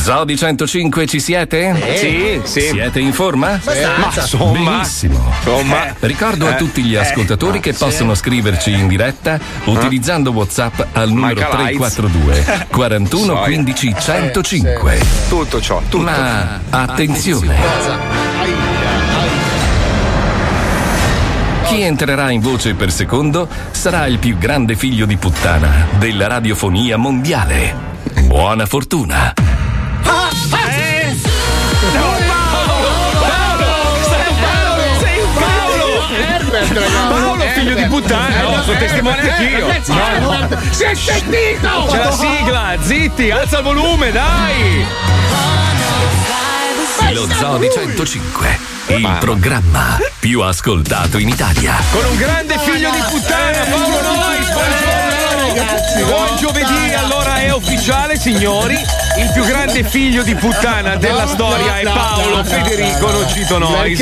Zodi 105 ci siete? Sì, sì. Siete in forma? Abbastanza. Ma insomma. Benissimo. Insomma. Ricordo a Eh. tutti gli ascoltatori che Sì. possono scriverci in diretta utilizzando WhatsApp al numero Michael Heights. 342 41 Soia. 15 105. Tutto ciò, tutto. Ma attenzione. Chi entrerà in voce per secondo sarà il più grande figlio di puttana della radiofonia mondiale. Buona fortuna. Puttana, no, sono testimone anch'io. Si è sentito! C'è la sigla, zitti, alza il volume, dai! Lo Zodi 105, il programma più ascoltato in Italia. Con un grande figlio di puttana, Paolo Nois, buongiorno ragazzi. Buon giovedì, allora è ufficiale, signori. Il più grande figlio di puttana della storia è Paolo Federico Nocito Nois.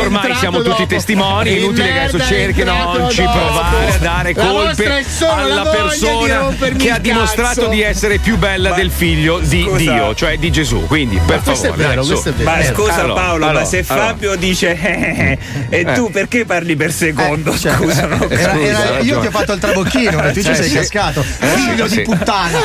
Ormai siamo tutti dopo. testimoni, è inutile che adesso è cerchi, entrato non ci dopo. provare a dare colpe alla persona che ha dimostrato di essere più bella del figlio di scusa. Dio, cioè di Gesù. Quindi, per favore, vero, dai. Ma Eh, scusa allora, Paolo, allora, ma se allora. Fabio dice eh, eh, e tu perché parli per secondo? cioè, scusa, no? era- era- io ti ho fatto il trabocchino e tu ci Eh, sei cascato. Eh, Figlio di puttana.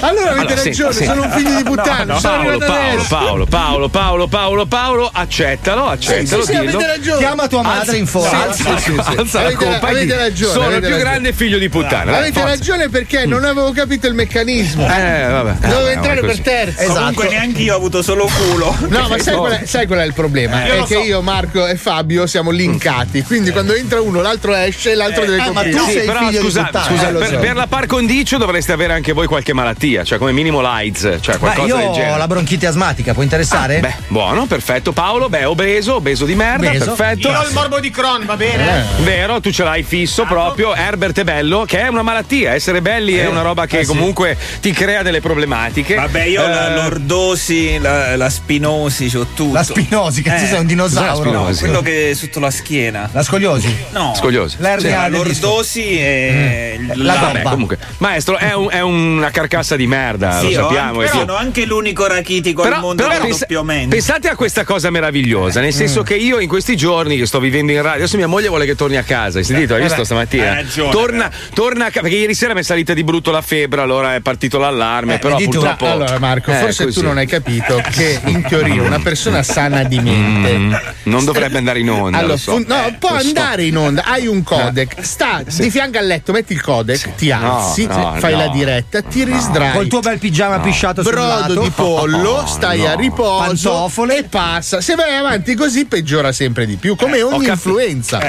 Allora avete ragione, sì. sono un figlio di puttana. No, no, Paolo, Paolo. Paolo, Paolo, Paolo, Paolo, Paolo, accettalo, accettalo, sì, sì, dillo. ragione. Chiama tua madre in fondo. Alza, sì, sì. alza la Avete- avete ragione, Sono il avete più ragione. grande figlio di puttana. dai, Avete forza. ragione perché non avevo capito il meccanismo. Eh, vabbè. Dovevo Eh, entrare per terzo. Esatto. Comunque neanche io ho avuto solo culo. No, ma sai qual, è, sai qual è il problema? Io è che so. io, Marco e Fabio siamo linkati. Quindi quando entra uno, l'altro esce e l'altro deve Eh, ma coprire. tu Sì, sei figlio di puttana. scusa, Eh, per, la par condicio dovreste avere anche voi qualche malattia, cioè come minimo l'AIDS, cioè Ma qualcosa io del ho genere. la bronchite asmatica, può interessare? Beh, buono, perfetto. Paolo, beh, obeso, obeso di merda, Obeso. perfetto. Io ho il morbo di Crohn, va bene? Vero, tu ce l'hai fisso proprio. Herbert è bello, che è una malattia. Essere belli è una roba che comunque ti crea delle problematiche. Vabbè, io ho la Eh, lordosi, la, la spinosi, c'ho tutto. La spinosi, che Eh, sei un dinosauro. Quello che è sotto la schiena. La scoliosi. No. Scogliosi. L'ernia disco. lordosi e La la, Vabbè, comunque, maestro, è, un- è una carcassa di merda, Sì, lo ho sappiamo. anche, sono anche l'unico rachitico al mondo che ha pensa- doppiamente. pensate a questa cosa meravigliosa, nel senso che io in questi giorni che sto vivendo in radio, adesso mia moglie vuole che torni a casa, hai sentito? Hai visto stamattina? hai ragione, torna, torna a casa, perché ieri sera mi è salita di brutto la febbre, allora è partito l'allarme, Eh, però vedi tu. purtroppo... Allora, Marco, Eh, forse così. tu non hai capito che in teoria una persona sana di mente. Mm, non dovrebbe andare in onda. Allora, lo so. fun- no, Eh, può andare in onda, hai un codec, sta di fianco al letto, metti il codec, ti alzi, no, fai no. la diretta, ti risdrai. Col tuo bel pigiama pisciato sul Brodo lato. di pollo, stai no. a riposo Pantofole. e passa. Se vai avanti così peggiora sempre di più, come ho ogni influenza.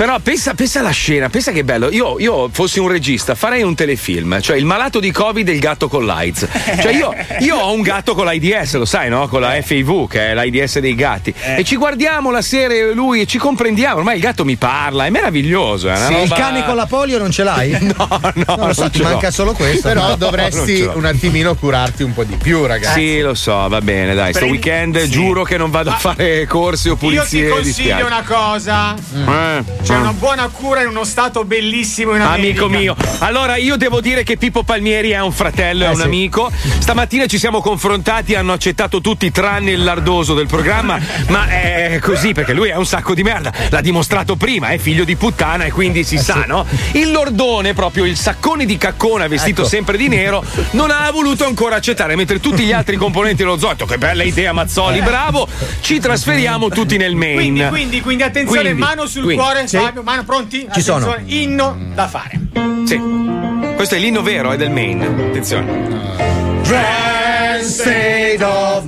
Però pensa, pensa alla scena, pensa che bello. Io, io fossi un regista, farei un telefilm, cioè il malato di Covid e il gatto con l'AIDS. Cioè io, io ho un gatto con l'AIDS, lo sai, no? Con la FIV, che è l'AIDS dei gatti. E ci guardiamo la serie e lui e ci comprendiamo. Ormai il gatto mi parla, è meraviglioso. È una Sì, il roba- cane con la polio non ce l'hai? No, no, Non lo so, non ti manca solo questo. Però non dovresti un attimino curarti un po' di più, ragazzi. Sì, lo so, va bene, dai. Sto weekend sì. giuro che non vado a fare corsi o Io ti pulizie. consiglio una cosa. Eh, C'è eh. una buona cura in uno stato bellissimo in America. Amico mio, allora io devo dire che Pippo Palmieri è un fratello, è un sì. amico. Stamattina ci siamo confrontati, hanno accettato tutti tranne il lardoso del programma, ma è così perché lui è un sacco di merda. L'ha dimostrato prima, è figlio di puttana e quindi si sa, no? Il lordone, proprio il saccone di caccona vestito sempre di nero, non ha voluto ancora accettare, mentre tutti gli altri componenti dello zoo, che bella idea Mazzoli, bravo, ci trasferiamo tutti nel main. Quindi, quindi, quindi attenzione, Quindi, mano sul quindi. cuore, Sì. Fabio, mano pronti? Ci sono. Inno da fare. Sì. Questo è l'inno vero, è del main. Attenzione. state of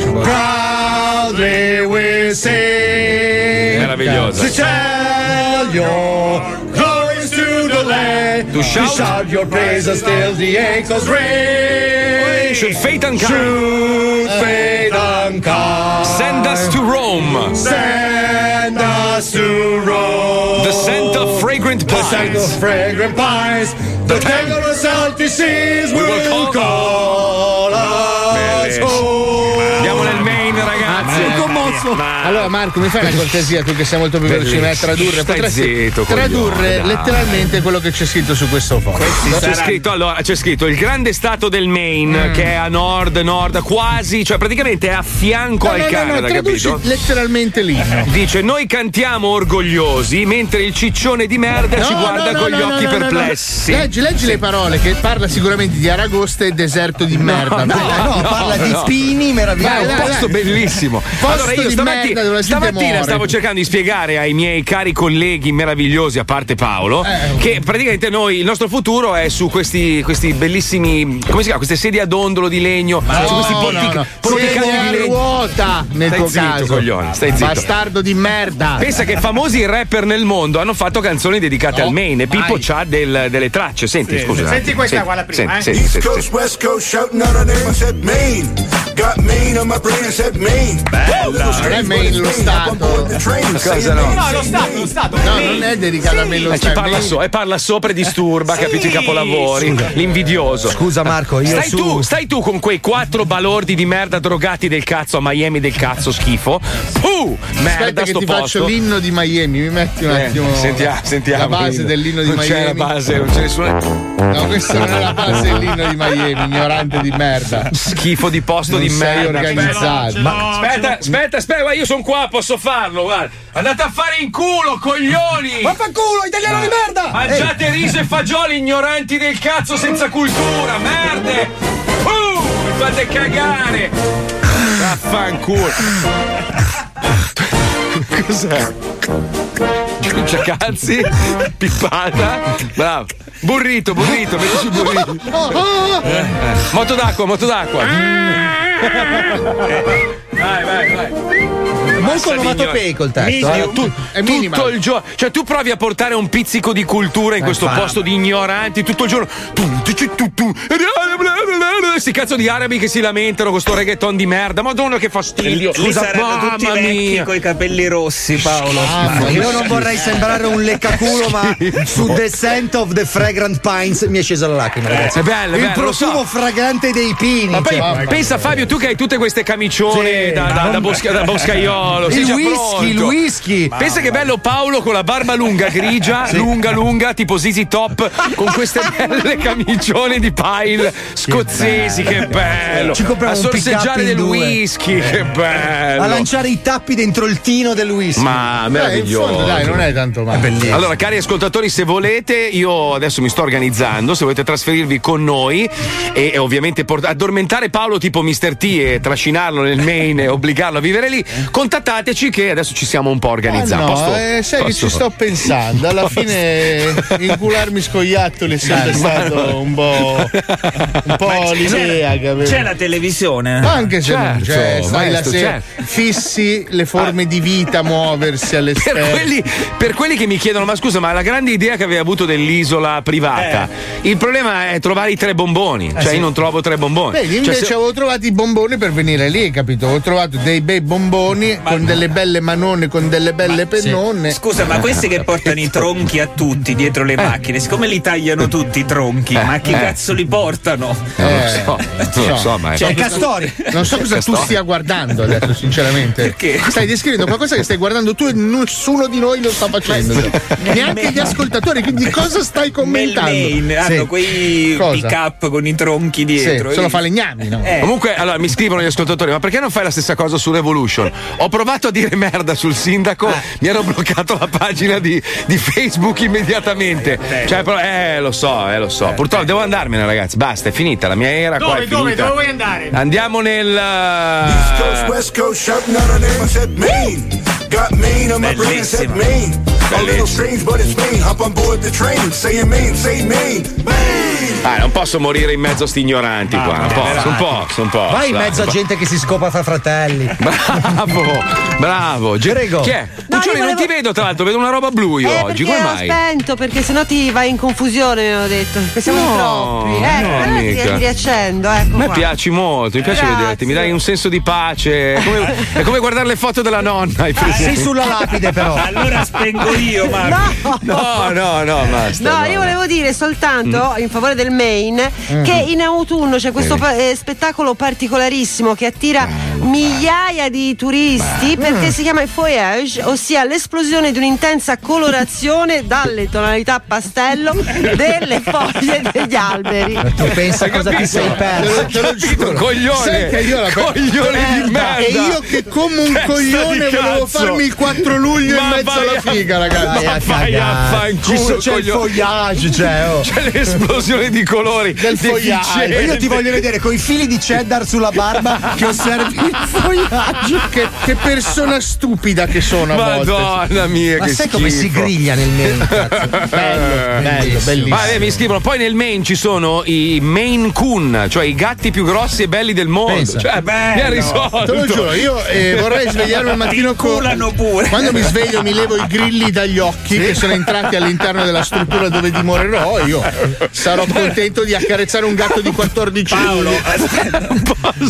ci può- proudly we sing Meraviglioso. to tell your to the land To shout. your praises till the echoes ring. Should fate and. Should fate and. Send us to Rome. Send us to Rome. The scent of fragrant The scent of pines. fragrant pines. The tangle of salty seas will will call- call us home. Sono commosso. Allora, Marco, mi fai una cortesia, tu che sei molto più veloce di me a tradurre. Stai Potresti zitto, tradurre coglione, letteralmente quello che c'è scritto su questo foglio. C'è scritto, allora, c'è scritto il grande stato del Maine, Mm. che è a nord, nord, quasi, cioè praticamente è a fianco No, al no, no, no, Canada, traduci capito? letteralmente l'inno. Dice: Noi cantiamo orgogliosi, mentre il ciccione di merda ci No, guarda no, con no, gli no, occhi no, no, no. perplessi. Leggi, leggi le parole che parla sicuramente di Aragosta e deserto di merda. no, no, parla di spini meravigliosi. Ma è un posto bellissimo. Posto allora io di stamattina, merda la stamattina stavo cercando di spiegare ai miei cari colleghi meravigliosi, a parte Paolo, Eh. che praticamente noi il nostro futuro è su questi, questi bellissimi, come si chiama? Queste sedie a dondolo di legno, su questi No, portic- no, no. Siete di legno. ruota nel Stai tuo zitto, caso. coglione, stai zitto. Bastardo di merda. Pensa che famosi rapper nel mondo hanno fatto canzoni dedicate No, al Maine e Pippo c'ha del- delle tracce. Senti, scusa. un Senti questa, Senti, guarda prima, senti, eh. senti, East senti, Coast, senti. West Coast, shouting out her name, I said Maine. Got Maine on my brain, I said Maine. Non è Maine lo Stato. Cosa no? No, lo Stato, lo Stato. No, non è dedicato a me lo Eh, ci Stato. parla, so- e parla sopra e disturba, capito? I capolavori. L'invidioso. Scusa Marco, io Stai su tu, stai tu con quei quattro balordi di merda drogati del cazzo a Miami del cazzo schifo. Puh! Merda Aspetta che ti posto. faccio l'inno di Miami, mi metti un Eh, attimo sentiamo, sentiamo. la base l'inno. dell'inno di non Miami. c'è la base, non c'è nessuna. No, questa non è la base dell'inno di Miami, ignorante di merda. Schifo di posto Non di sei merda. organizzato. Ma aspetta, aspetta, aspetta, guarda, io sono qua, posso farlo, guarda. Andate a fare in culo, coglioni! Vaffanculo, italiano di merda! Mangiate riso e fagioli, ignoranti del cazzo senza cultura, merde! Uh, mi fate cagare! Vaffanculo! Cos'è? Ciacazzi, pippata, bravo. Burrito, burrito, mettici il burrito. Eh, Moto d'acqua, moto d'acqua. Vai, vai, vai. Molto Massa onomatopeico il testo. Eh, eh. tu, È tutto il giorno, cioè tu provi a portare un pizzico di cultura in questo infatti. posto di ignoranti tutto il giorno. Tu, tu, tu, tu, tu. Sti cazzo di arabi che si lamentano con sto reggaeton di merda. Madonna che fastidio. Lì saranno tutti mamma vecchi mia. coi capelli rossi, Paolo. Mamma Io non vorrei sembrare un leccaculo, ma su The Scent of the Fragrant Pines mi è scesa la lacrima, ragazzi. È bello, Il bello, lo so. profumo fragante dei pini. Ma poi cioè. pensa Fabio, tu che hai tutte queste camicione Sì. da, da, da, bosca- da boscaiolo. Sei il già whisky, il pronto. whisky. Pensa che bello Paolo con la barba lunga, grigia, lunga, lunga, tipo Zizi Top, con queste belle camicione di pile scozzesi, che bello. Ci compriamo a sorseggiare del due. whisky, che bello. A lanciare i tappi dentro il tino del whisky. Ma Dai, in meraviglioso. fondo, dai, non è tanto male. Allora, cari ascoltatori, se volete, io adesso mi sto organizzando. Se volete trasferirvi con noi e, e ovviamente port- addormentare Paolo tipo Mr. T e trascinarlo nel Maine e obbligarlo a vivere lì, contattateci che adesso ci siamo un po' Ah, organizzati. no, Posso- eh, sai che posso- ci sto pensando. Alla fine incularmi scoiattoli è sempre stato un po', un po' l'idea, capito? C'è la televisione. Ma anche se non Certo, c'è, stai la sera, certo. fissi le forme di vita muoversi Per all'esterno. quelli, per quelli che mi chiedono, ma scusa, ma la grande idea che avevi avuto dell'isola privata, il problema è trovare i tre bomboni. cioè, io non trovo tre bomboni. Vedi, Cioè, invece se- avevo trovato i bomboni per venire lì, capito? Ho trovato dei bei bomboni con delle belle manone, con delle belle pennone. Scusa, ma questi che portano i tronchi a tutti dietro le macchine, siccome li tagliano tutti i tronchi, ma chi eh. cazzo li portano? non lo Eh, so, non lo so, ma è- Cioè, Castori. Non so cosa tu stia guardando adesso, sinceramente. Perché? Stai descrivendo qualcosa che stai guardando tu e nessuno di noi lo sta facendo. Neanche gli ascoltatori, quindi cosa stai Nel commentando? Maine hanno Sì. quei Cosa? pick up con i tronchi Sì, dietro. solo e- fa legnami, no? Eh. Comunque, allora mi scrivono gli ascoltatori: ma perché non fai la stessa cosa su Revolution? Ho provato a dire merda sul sindaco, mi hanno bloccato la pagina di, di Facebook immediatamente. Cioè, però, eh, lo so, eh, lo so. Purtroppo devo andarmene, ragazzi. Basta, è finita. La mia era qua. Dove, è dove, finita. dove vuoi andare? Andiamo nel. East Coast, Ah, non posso morire in mezzo a sti ignoranti qua. Non posso, un po', un po'. Vai in dai, mezzo a gente che si scopa fra fratelli. Bravo, bravo. Ge- Prego. Chi è? No, Puccioni, io non volevo- ti vedo, tra l'altro, vedo una roba blu io Eh, oggi. perché Come ho mai? spento, perché sennò ti vai in confusione, mi hanno detto. Perché siamo No, troppi. no, Ecco, allora ti, mica. ti riaccendo, ecco A me qua. piaci molto, mi piace Grazie. vederti, mi dai un senso di pace. È come, è come guardare le foto della nonna. hai presente? Sei sulla lapide, però. Allora spengo io, Marco. No, no, no, basta. No, io volevo dire soltanto Mm. in favore del Maine che in autunno c'è questo pa- eh, spettacolo particolarissimo che attira migliaia di turisti perché si chiama il Feuillage, ossia l'esplosione di un'intensa colorazione dalle tonalità pastello delle foglie degli alberi. Tu pensa cosa ti sei perso. Te lo giuro. Coglione. Sai che io la Coglione di merda. E io che come un Testa coglione volevo farmi il 4 luglio in Ma mezzo vai alla a- figa, ragazzi. Vai a Ma vai cagare. a fanculo, Ci so- c'è il fogliage, cioè, oh. C'è l'esplosione di colori. Del deficiente. Io ti voglio vedere con i fili di cheddar sulla barba che osservi il fogliage. Che, che persona stupida che sono a volte. Madonna mia, Ma che sai come si schifo. griglia nel Maine? cazzo? Bello, bello, bellissimo. Eh, mi scrivono, poi nel Maine ci sono i Maine Coon, cioè i gatti più grossi e belli del mondo. Pensa. Cioè, Bello. mi ha risolto. Te lo giuro, io eh, vorrei svegliarmi al mattino con. Pure. Quando mi sveglio mi levo i grilli dagli occhi che sono entrati all'interno della struttura dove dimorerò. Io sarò contento di accarezzare un gatto di 14 Paolo.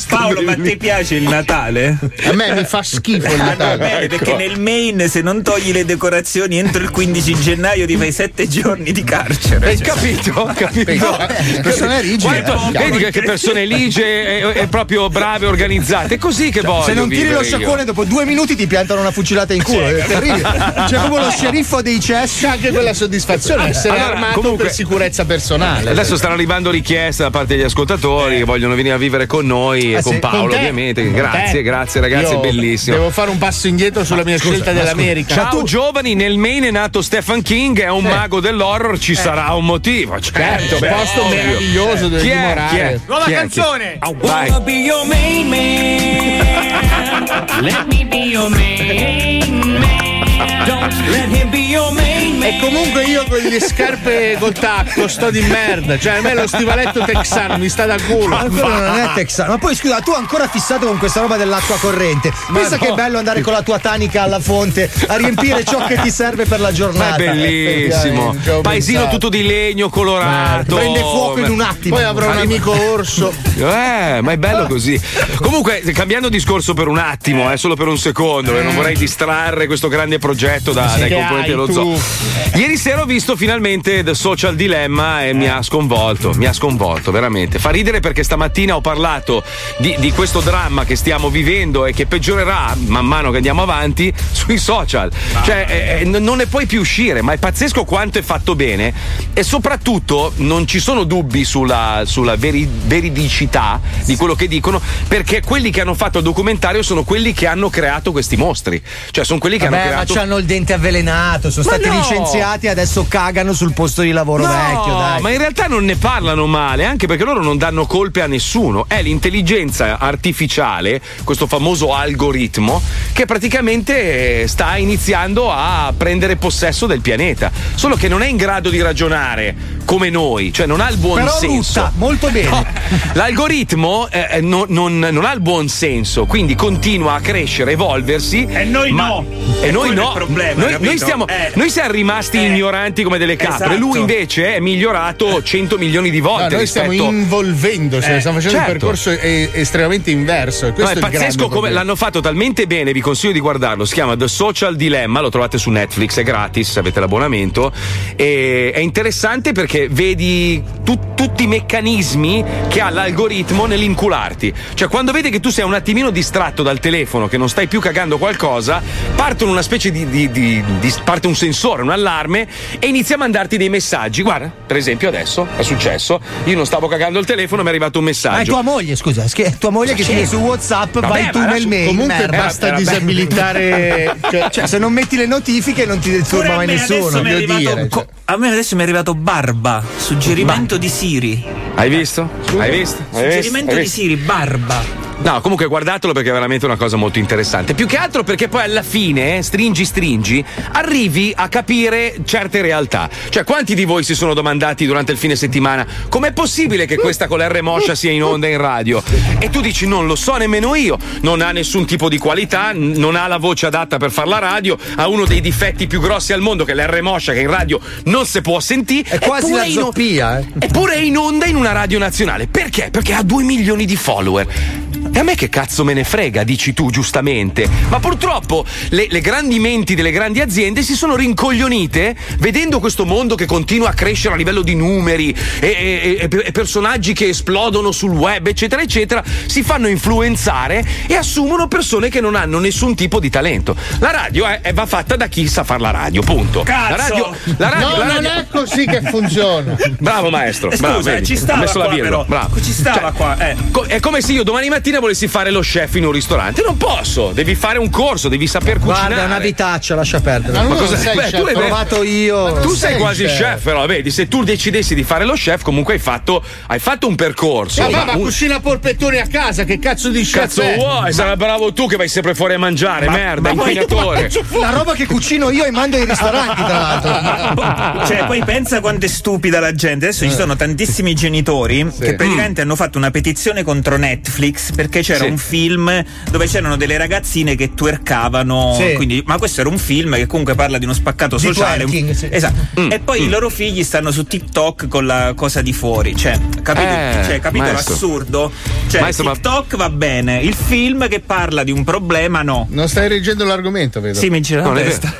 Paolo, ma te piace il Natale? A me mi fa schifo il Ah, no, Natale. bene, perché nel Maine se non togli le decorazioni entro il 15 gennaio ti fai 7 giorni di carcere. Hai Cioè, capito? Capito. Eh, persone rigide. Quanto- eh, vedi che, persone ligie e, e proprio brave, organizzate. È così che voglio. Se non tiri lo vivere io. sciacquone dopo due minuti ti piantano una fucilata in culo. È terribile. C'è proprio lo sceriffo dei cessi. C'è anche quella soddisfazione, essere Allora, armato comunque- per sicurezza personale. Adesso stanno arrivando richieste da parte degli ascoltatori che vogliono venire a vivere con noi e Eh con sì, Paolo, con te. ovviamente. Con Grazie, te. grazie, ragazzi, Io è bellissimo. Devo fare un passo indietro sulla mia scelta dell'America. Ciao giovani, nel Maine è nato Stephen King, è un mago dell'horror, ci sarà un motivo. Certo, Certo, un posto ovvio. meraviglioso dove Chi è? dimorare. Chi è? Nuova Chi è? canzone. Chi è? Vai. be your main man. Let me be your main man. Don't let him be your main. E comunque io con le scarpe col tacco sto di merda. Cioè, a me lo stivaletto texano mi sta da culo. Ma quello non è texano. Ma poi scusa, tu ancora fissato con questa roba dell'acqua corrente. Pensa no. che è bello andare con la tua tanica alla fonte a riempire ciò che ti serve per la Ma giornata. è bellissimo. ho Paesino pensato. tutto di legno colorato. Prende fuoco in un attimo. Poi avrò un amico orso. Eh, ma è bello così. Comunque, cambiando discorso per un attimo, eh, solo per un secondo, perché non vorrei distrarre questo grande progetto da- dai componenti dello zoo. Ieri sera ho visto finalmente The Social Dilemma e mi ha sconvolto, mi ha sconvolto veramente. Fa ridere perché stamattina ho parlato di, di questo dramma che stiamo vivendo e che peggiorerà man mano che andiamo avanti sui social. Cioè, eh, eh, n- non ne puoi più uscire, ma è pazzesco quanto è fatto bene e soprattutto non ci sono dubbi sulla, sulla veri- veridicità di quello che dicono perché quelli che hanno fatto il documentario sono quelli che hanno creato questi mostri. Cioè, sono quelli che hanno Vabbè, ma creato. hanno il dente avvelenato, sono Ma stati no! Licenziati adesso cagano sul posto di lavoro No, vecchio, dai. ma in realtà non ne parlano male, anche perché loro non danno colpe a nessuno. È l'intelligenza artificiale, questo famoso algoritmo, che praticamente eh, sta iniziando a prendere possesso del pianeta. Solo che non è in grado di ragionare come noi, cioè non ha il buon Però senso. rutta, molto bene. No, l'algoritmo eh, eh, no- non, non ha il buon senso, quindi continua a crescere, evolversi. E noi ma- no. E E noi quello no. problema, noi, noi stiamo- Eh. noi siamo rimasti Eh. ignoranti come delle capre. Esatto. Lui invece è migliorato 100 milioni di volte. No, noi stiamo rispetto- involvendoci, Eh, stiamo facendo certo. un percorso e- estremamente inverso. No, è è, pazzesco come l'hanno fatto talmente bene, vi consiglio di guardarlo. Si chiama The Social Dilemma, lo trovate su Netflix, è gratis se avete l'abbonamento. E è interessante perché vedi tu- tutti i meccanismi che ha l'algoritmo nell'incularti. Cioè, quando vede che tu sei un attimino distratto dal telefono, che non stai più cagando qualcosa, partono una specie di. di- di- di- parte un sensore, un allarme, e inizia a mandarti dei messaggi. Guarda, per esempio, adesso è successo. Io non stavo cagando il telefono, mi è arrivato un Ma è messaggio. tua moglie, scusa, è che- tua moglie che Sì. scrive su WhatsApp, Vabbè, vai tu ma nel mail. Comunque merda. basta era disabilitare. cioè, Cioè, se non metti le notifiche non ti disturba mai nessuno. mi arrivato dire, co- a me adesso mi è arrivato Barba, suggerimento di Siri. Hai visto? Hai visto? Hai visto? Suggerimento Hai di visto? Siri, Barba. No, comunque guardatelo perché è veramente una cosa molto interessante. Più che altro perché poi alla fine, stringi stringi, arrivi a capire certe realtà. Cioè, quanti di voi si sono domandati durante il fine settimana com'è possibile che questa con l'R moscia sia in onda in radio? E tu dici non lo so nemmeno io, non ha nessun tipo di qualità, non ha la voce adatta per fare la radio, ha uno dei difetti più grossi al mondo che è l'R moscia che in radio non si può sentire. È quasi la in zoppia, eh. Eppure è in onda in una radio nazionale. Perché? Perché ha due milioni di follower. E a me che cazzo me ne frega, dici tu giustamente. Ma purtroppo le, le grandi menti delle grandi aziende si sono rincoglionite vedendo questo mondo che continua a crescere a livello di numeri e, e- e- e personaggi che esplodono sul web, eccetera, eccetera. Si fanno influenzare e assumono persone che non hanno nessun tipo di talento. La radio è- è- va fatta da chi sa fare la radio, punto. La radio, la radio, no, la non radio- è così che funziona. Bravo maestro, Eh, bravo, scusa, vedi, ci stava messo la qua, però. bravo. Ci stava Cioè, qua, eh. co- è come se io domani mattina volessi fare lo chef in un ristorante. Non posso, devi fare un corso, devi saper cucinare. Guarda, è una vitaccia, lascia perdere. Ma Ma cosa sei beh, chef, tu hai Ho provato io. Tu sei sei quasi chef. chef, però vedi, se tu decidessi di fare lo chef, comunque hai fatto, hai fatto un percorso. Ma va, ma Un- cucina polpettoni a casa, che cazzo di chef Cazzo è? vuoi? Sarà bravo tu che vai sempre fuori a mangiare, merda, ma inquinatore. La roba che cucino io e mando ai ristoranti, tra l'altro. Cioè, poi pensa quanto è stupida la gente. Adesso ci sono tantissimi genitori che praticamente hanno fatto una petizione contro Netflix perché c'era Sì. un film dove c'erano delle ragazzine che twerkavano. Sì. Quindi, ma questo era un film che comunque parla di uno spaccato Di sociale. twerking, sì. Esatto. Mm. E poi i loro figli stanno su TikTok con la cosa di fuori. Cioè, capito, Eh, cioè, capito maestro. l'assurdo? Cioè, Maestro, ma- TikTok va bene, il film che parla di un problema no. Non stai reggendo l'argomento, vedo. Sì, mi gira la testa.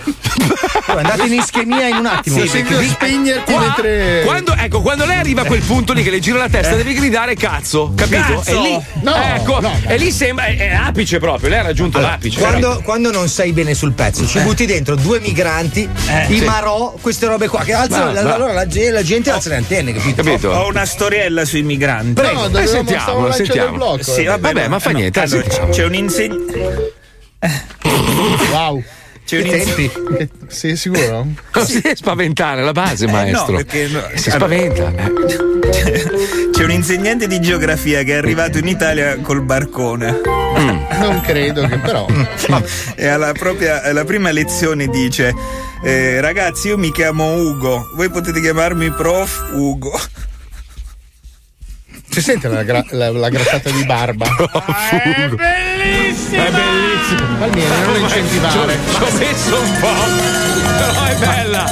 Andate in ischemia in un attimo. Sì, sento spegnerti Qua- mentre. quando, ecco, quando lei arriva a quel punto lì che le gira la testa, devi gridare cazzo, capito? Cazzo! E lì, No, ecco, no, no. e lì sembra, è, è apice proprio, lei ha raggiunto l'apice. Quando, quando non sei bene sul pezzo, ci butti dentro due migranti, i marò, queste robe qua che alzano. Ma- ma- allora la, la gente alza le antenne, capito? Capito? Ho una storiella sui migranti. No, Eh, sentiamo. il blocco. Sì, eh. vabbè, Vabbè, ma fa niente, Allora, eh, sentiamo. c'è un insegnante. Wow. C'è un Che- Sei sicuro? Non si deve spaventare la base, Eh, maestro. no, perché no. Si spaventa. eh. C'è un insegnante di geografia che è arrivato in Italia col barcone Non credo che però. e alla, propria, alla prima lezione dice eh, ragazzi io mi chiamo Ugo, voi potete chiamarmi prof Ugo. Si sente la, gra- la- la grattata di barba? È bellissimo! È bellissimo. Palmieri, non lo incentivare. Ci ho messo un po'. Però è bella.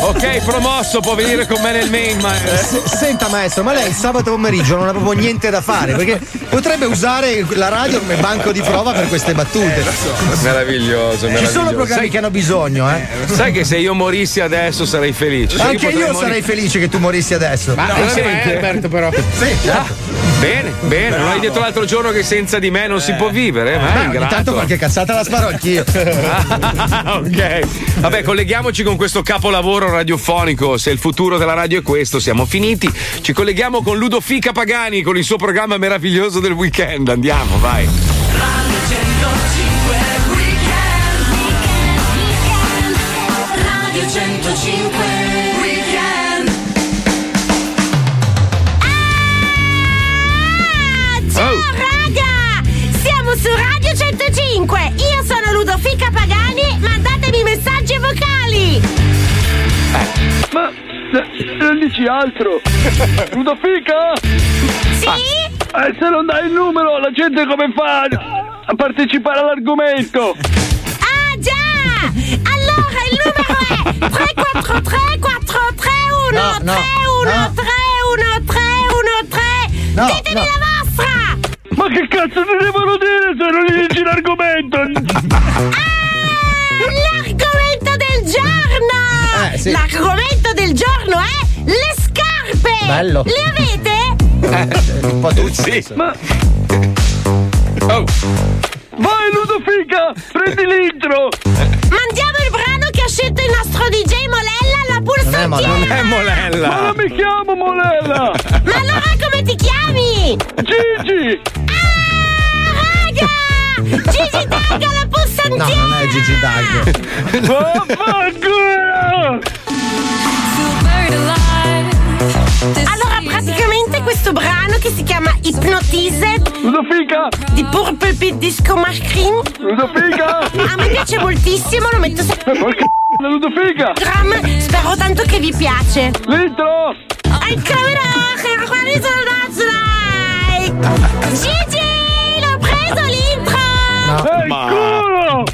Ok, promosso, può venire con me nel main, ma. S- Senta maestro, ma lei sabato pomeriggio non ha proprio niente da fare perché potrebbe usare la radio come banco di prova per queste battute. Meraviglioso, Ci sono programmi che hanno bisogno, eh. Sai che se io morissi adesso sarei felice. Cioè, Anche io morire- sarei felice che tu morissi adesso. Ma insieme a Herbert però. Sì, certo. Bene, bene. Non hai detto l'altro giorno che senza di me non si può vivere? Ma Beh, è ogni ingrato. tanto qualche cazzata la sparo anch'io. Ah, ok. Vabbè, colleghiamoci con questo capolavoro radiofonico. Se il futuro della radio è questo, siamo finiti. Ci colleghiamo con Ludo Fica Pagani con il suo programma meraviglioso del weekend. Andiamo, vai. Ma se- non dici altro? Ludofica? Sì? Eh, se non dai il numero, la gente come fa a partecipare all'argomento? Ah già! Allora il numero è 343 431 No, no, 313 113 No, Ditemi no. la vostra! Ma che cazzo ne devono dire se non gli dici l'argomento? L'argomento del giorno! Eh, sì. L'argomento del giorno è le scarpe! Bello. Le avete? Un po' tutti. Sì. Ma Oh, vai Ludofica, prendi l'intro! Mandiamo il brano che ha scelto il nostro DJ Molella alla Non è Molella. pulsantiera! è Ma molella. non mi chiamo Molella! Ma allora come ti chiami? Gigi! Ah! Gigi Dag alla No, pulsantiera! non è Gigi Dag. Allora praticamente questo brano che si chiama Hypnotized Ludofica! di Purple Pit Disco Machine. Ludofica! A me piace moltissimo, lo metto sempre. Porca la Ludofica! Gram, spero tanto che vi piace. L'intro! Ancora, quali sono? Gigi, culo!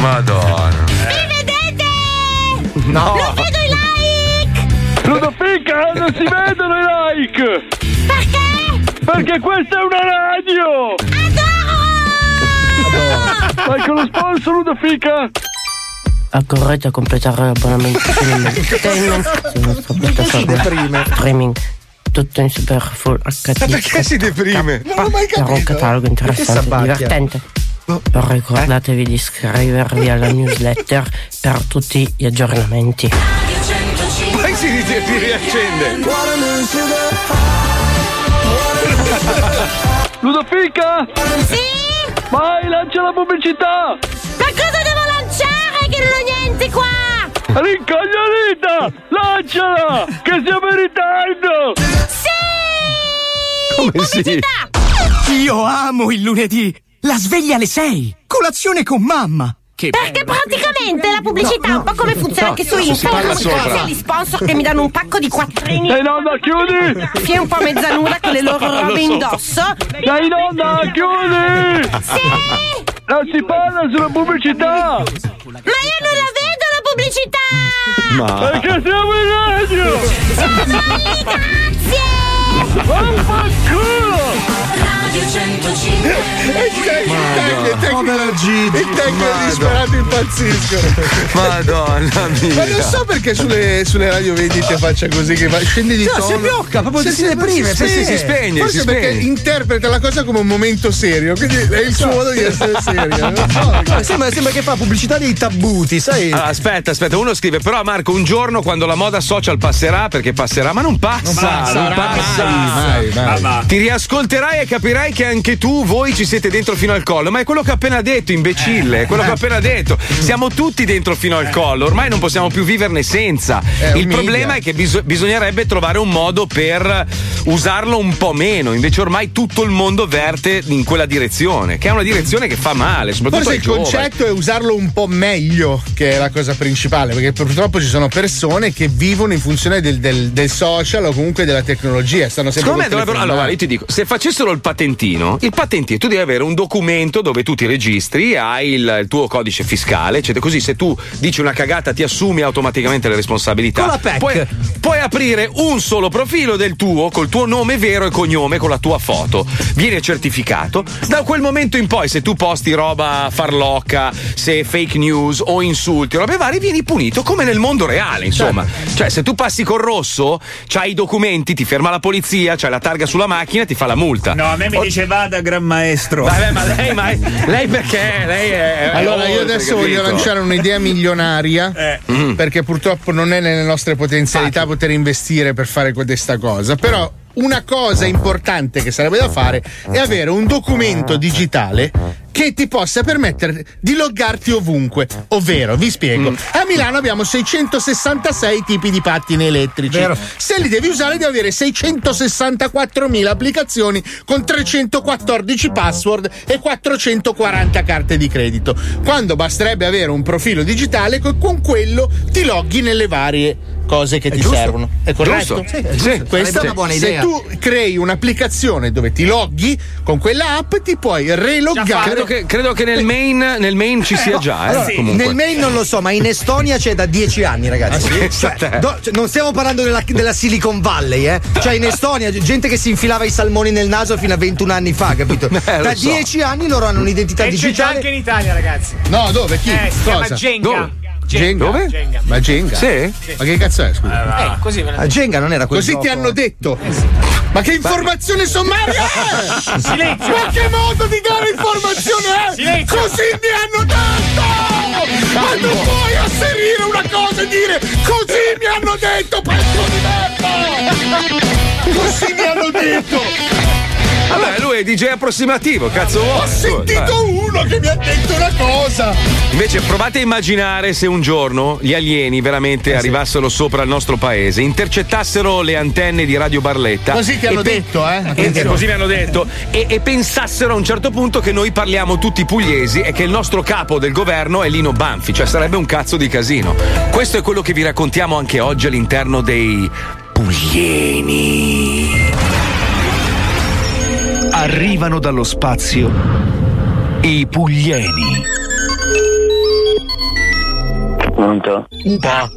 Madonna. Mi vedete? No. Non vedo i like! Ludofica, non si vedono i like! Perché? Perché questa è una radio! Adoro! Vai con lo sponsor, Ludofica! Accorrete a completare l'abbonamento Cinema Entertainment sulla nostra piattaforma streaming tutto in super full HD. Ma perché si deprime? Non l'ho mai capito. un catalogo interessante e divertente. Però ricordatevi di iscrivervi alla newsletter per tutti gli aggiornamenti. Poi si riaccende. Ludofica! Sì? Vai, lancia la pubblicità! Ma cosa devo lanciare che non ho niente qua? Rincoglionita! Lanciala! Che siamo in ritardo! Sì! Come sì? Io amo il lunedì! La sveglia alle 6! Colazione con mamma! Che Perché praticamente la pubblicità è un po' come funziona anche su si parla Instagram. Grazie agli sponsor che mi danno un pacco di quattrini. Sei nonna, chiudi! Fie un po' mezza nuda con le loro robe indosso. Sei nonna, chiudi! Sì! Non si parla sulla pubblicità! Ma io non la vedo pubblicità! Ma. Perché siamo in radio! Siamo noi, grazie! Radio 105 Il tecnico Povera Gigi. il tecnico è disperato impazzisco. Madonna mia. Ma non so perché sulle, sulle radio vendite faccia così che va, scende di No, tono. si blocca, proprio Sì, si sì, deprime, sì, sì, si spegne, Forse si perché spegne. interpreta la cosa come un momento serio, quindi è il suo modo di essere serio. Non No, sembra, sembra che fa pubblicità dei tabuti, sai? Allora, aspetta, aspetta, uno scrive, però Marco, un giorno quando la moda social passerà, perché passerà, ma non passa, non, passa. Mai, mai, mai. Ti riascolterai e capirai che anche tu, voi ci siete dentro fino al collo. Ma è quello che ho appena detto, imbecille. È quello che ho appena detto. Siamo tutti dentro fino al collo. Ormai non possiamo più viverne senza. È Il problema è che bis- bisognerebbe trovare un modo per usarlo un po' meno. Invece, ormai tutto il mondo verte in quella direzione, che è una direzione che fa male, soprattutto Forse il giovani. concetto è usarlo un po' meglio, che è la cosa principale, perché purtroppo ci sono persone che vivono in funzione del, del- del social o comunque della tecnologia. Stanno Secondo me dovrebbero. Allora, io ti dico, se facessero il patentino, il patentino, tu devi avere un documento dove tu ti registri, hai il, il tuo codice fiscale, eccetera. Così se tu dici una cagata ti assumi automaticamente le responsabilità. Con la PEC. Puoi, puoi aprire un solo profilo del tuo, col tuo nome vero e cognome, con la tua foto. Viene certificato. Da quel momento in poi, se tu posti roba farlocca, se fake news o insulti, robe varie, vieni punito come nel mondo reale, insomma. Cioè, se tu passi col rosso, c'hai i documenti, ti ferma la polizia, c'hai la targa sulla macchina, ti fa la multa. No, a me mi O- dice vada, gran maestro. Vabbè, ma lei, ma lei perché? Lei è. è Allora, io adesso voglio lanciare un'idea milionaria Mm. perché purtroppo non è nelle nostre potenzialità poter investire per fare questa cosa. Però una cosa importante che sarebbe da fare è avere un documento digitale che ti possa permettere di loggarti ovunque. Ovvero, vi spiego: Mm. a Milano abbiamo 666 tipi di pattini elettrici. Vero. Se li devi usare, devi avere 664.000 applicazioni con 314 password e 440 carte di credito. Quando basterebbe avere un profilo digitale, co- con quello ti loghi nelle varie cose che ti giusto. servono. È corretto? Giusto. Sì, è Sì. giusto. Questa, Sarebbe una buona se idea. tu crei un'applicazione dove ti loghi con quella app, ti puoi reloggare. Credo che, credo che nel main, nel main ci sia già, eh, Allora, comunque. nel mail non lo so, ma in Estonia c'è da dieci anni, ragazzi. Ah, sì? Cioè, do- cioè, non stiamo parlando della, della Silicon Valley, eh? Cioè, in Estonia, gente che si infilava i salmoni nel naso fino a 21 anni fa, capito? Eh, da so. dieci anni loro hanno un'identità E c'è già digitale. anche in Italia, ragazzi. No, dove? Chi? Eh, si Cosa? chiama Jenga. Dove? Jenga? Dove? Jenga. Ma Jenga? Sì? Ma che cazzo è? Scusa? Eh, così ve la A Jenga non era quel Così ti gioco. hanno detto. Ma che informazione sommaria è? Silenzio. Ma che modo di dare informazione è? Silenzio. Così mi hanno detto! Ma non puoi asserire una cosa e dire così mi hanno detto, pezzo di merda! Così mi hanno detto! Vabbè, lui è DJ approssimativo, cazzo vuoi? Ho sentito uno che mi ha detto una cosa. Invece provate a immaginare se un giorno gli alieni veramente arrivassero sopra il nostro paese, intercettassero le antenne di Radio Barletta. Così ti e hanno pe- detto, eh? e- Attenzione. così mi hanno detto. E, e pensassero a un certo punto che noi parliamo tutti pugliesi e che il nostro capo del governo è Lino Banfi, cioè sarebbe un cazzo di casino. Questo è quello che vi raccontiamo anche oggi all'interno dei Puglieni. Arrivano dallo spazio i Puglieni. Pronto? Upa.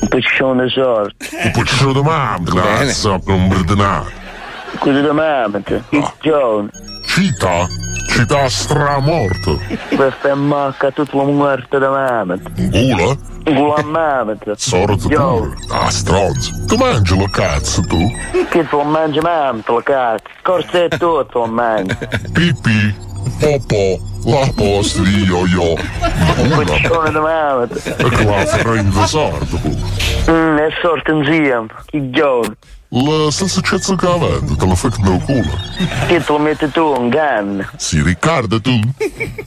Un piccione sordo. Un piccione di mamma, grazie, per un berdinato. Cosa da mamma? Il giorno. Cita? Cita stramorto. Questa è macca tutta la morte da mamma. Gula? Gula. Sordo Giorno. pure. Ah, stronzo. Tu mangi la cazzo, tu? Che tu mangi mamma, la cazzo. Corse è tutto la mangi. Pipì, popò, la posta di yo-yo. Gula? Piccione da mamma. E la frenda sordo, tu? Mm, è sorto insieme. Che giorno. La stessa cazzo che avete, te la fai nel culo. Che te lo metti tu in canna. Si Riccardo, tu?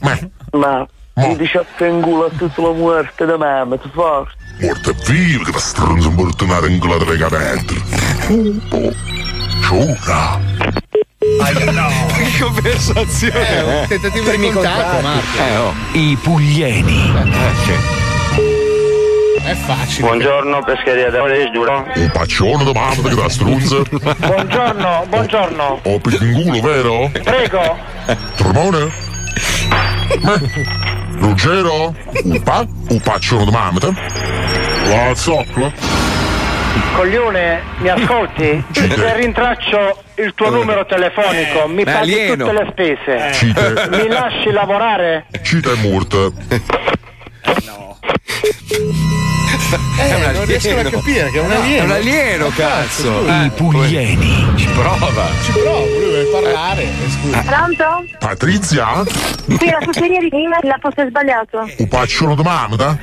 Ma, Ma. Mi diciotto in culo a tutta la morte da mamma, tu forse. morte viva che la stronzo mortonare in quella rega dentro. Pupo. Ciura. Che conversazione! Eh, un tentativo di contatto, Marco. Eh, oh. I Puglieni. È facile. Buongiorno, pescheria da giuro. Un paccione di mamma che da strunza. Buongiorno, buongiorno. Ho pingulo, vero? Prego. Tormone? Ruggero? Un pa? Un paccione di mamma? La zoccola? Coglione, mi ascolti? Se rintraccio il tuo numero telefonico, mi paghi tutte le spese. Cite. Mi lasci lavorare? Cita è morta. Eh, non riescono a capire che è un No, alieno. È un alieno, cazzo! I Puglieni. Ci prova! Ci provo, lui deve parlare. eh, Scusa. Pronto? Patrizia? Sì, la sustegna di prima, la posta è sbagliato. Un paccione di mamma?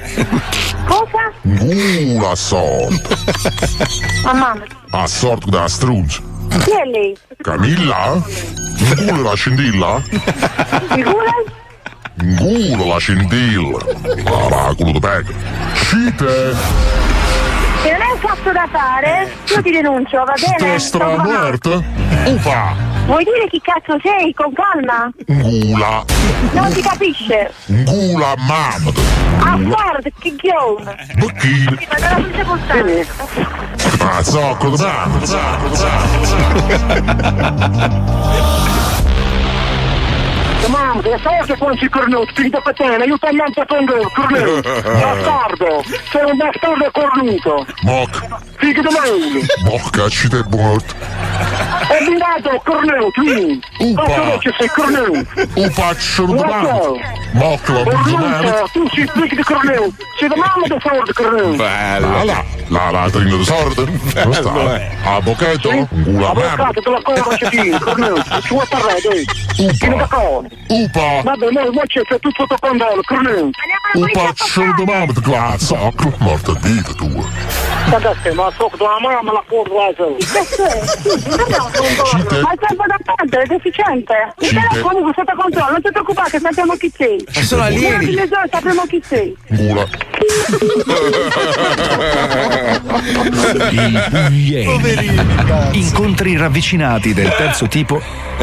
Cosa? Gula a sorte. Ma mamma, A sorte da strunza. chi è lei? Camilla? Gula la scintilla? Culo? Gula la scintilla. Va, culo di pecora. Cite. Se non è un cazzo da fare, io ti denuncio, va bene? Sto stramorto? Ufa. Vuoi dire chi cazzo sei? Con calma? Gula. Non si capisce. Gula mamma. Ah, guarda, che ghione. Bocchini. Ma dalla policia postale. Ah, zoccolo di mamma. Zoccolo, Mamma, so che quando si cornuto, finito per te, aiuta a mangiare con lui, cornuto. Bastardo, sei un bastardo cornuto. Moc. Figlio di me. Mocca, cite è morto. È binato, cornuto, vieni. Cosa dici sei cornuto? Un paccione di mamma. Mocca la Cornuto, tu sei figlio di cornuto. Sei di mamma di sordo cornuto. Bella. La, la, la trina di sorte. Non sta. A bocchetto? Gula mamma. Avvocato, te la conosci, sì, cornuto. Ci vuoi parlare, dai. Tieni da con. Upa. Vabbè, mo, mo c'è c'è tutto sotto controllo. Un paccione di mamma di glazza. Zoccolo, morta vita tua. Guardate, ma so che tua mamma la può Ma il tempo da perdere è deficiente. Il telefono comunque sotto controllo, non ti preoccupare che sappiamo chi sei. Ma sono alieni. Sappiamo chi sei. Puglieni. Incontri ravvicinati del terzo tipo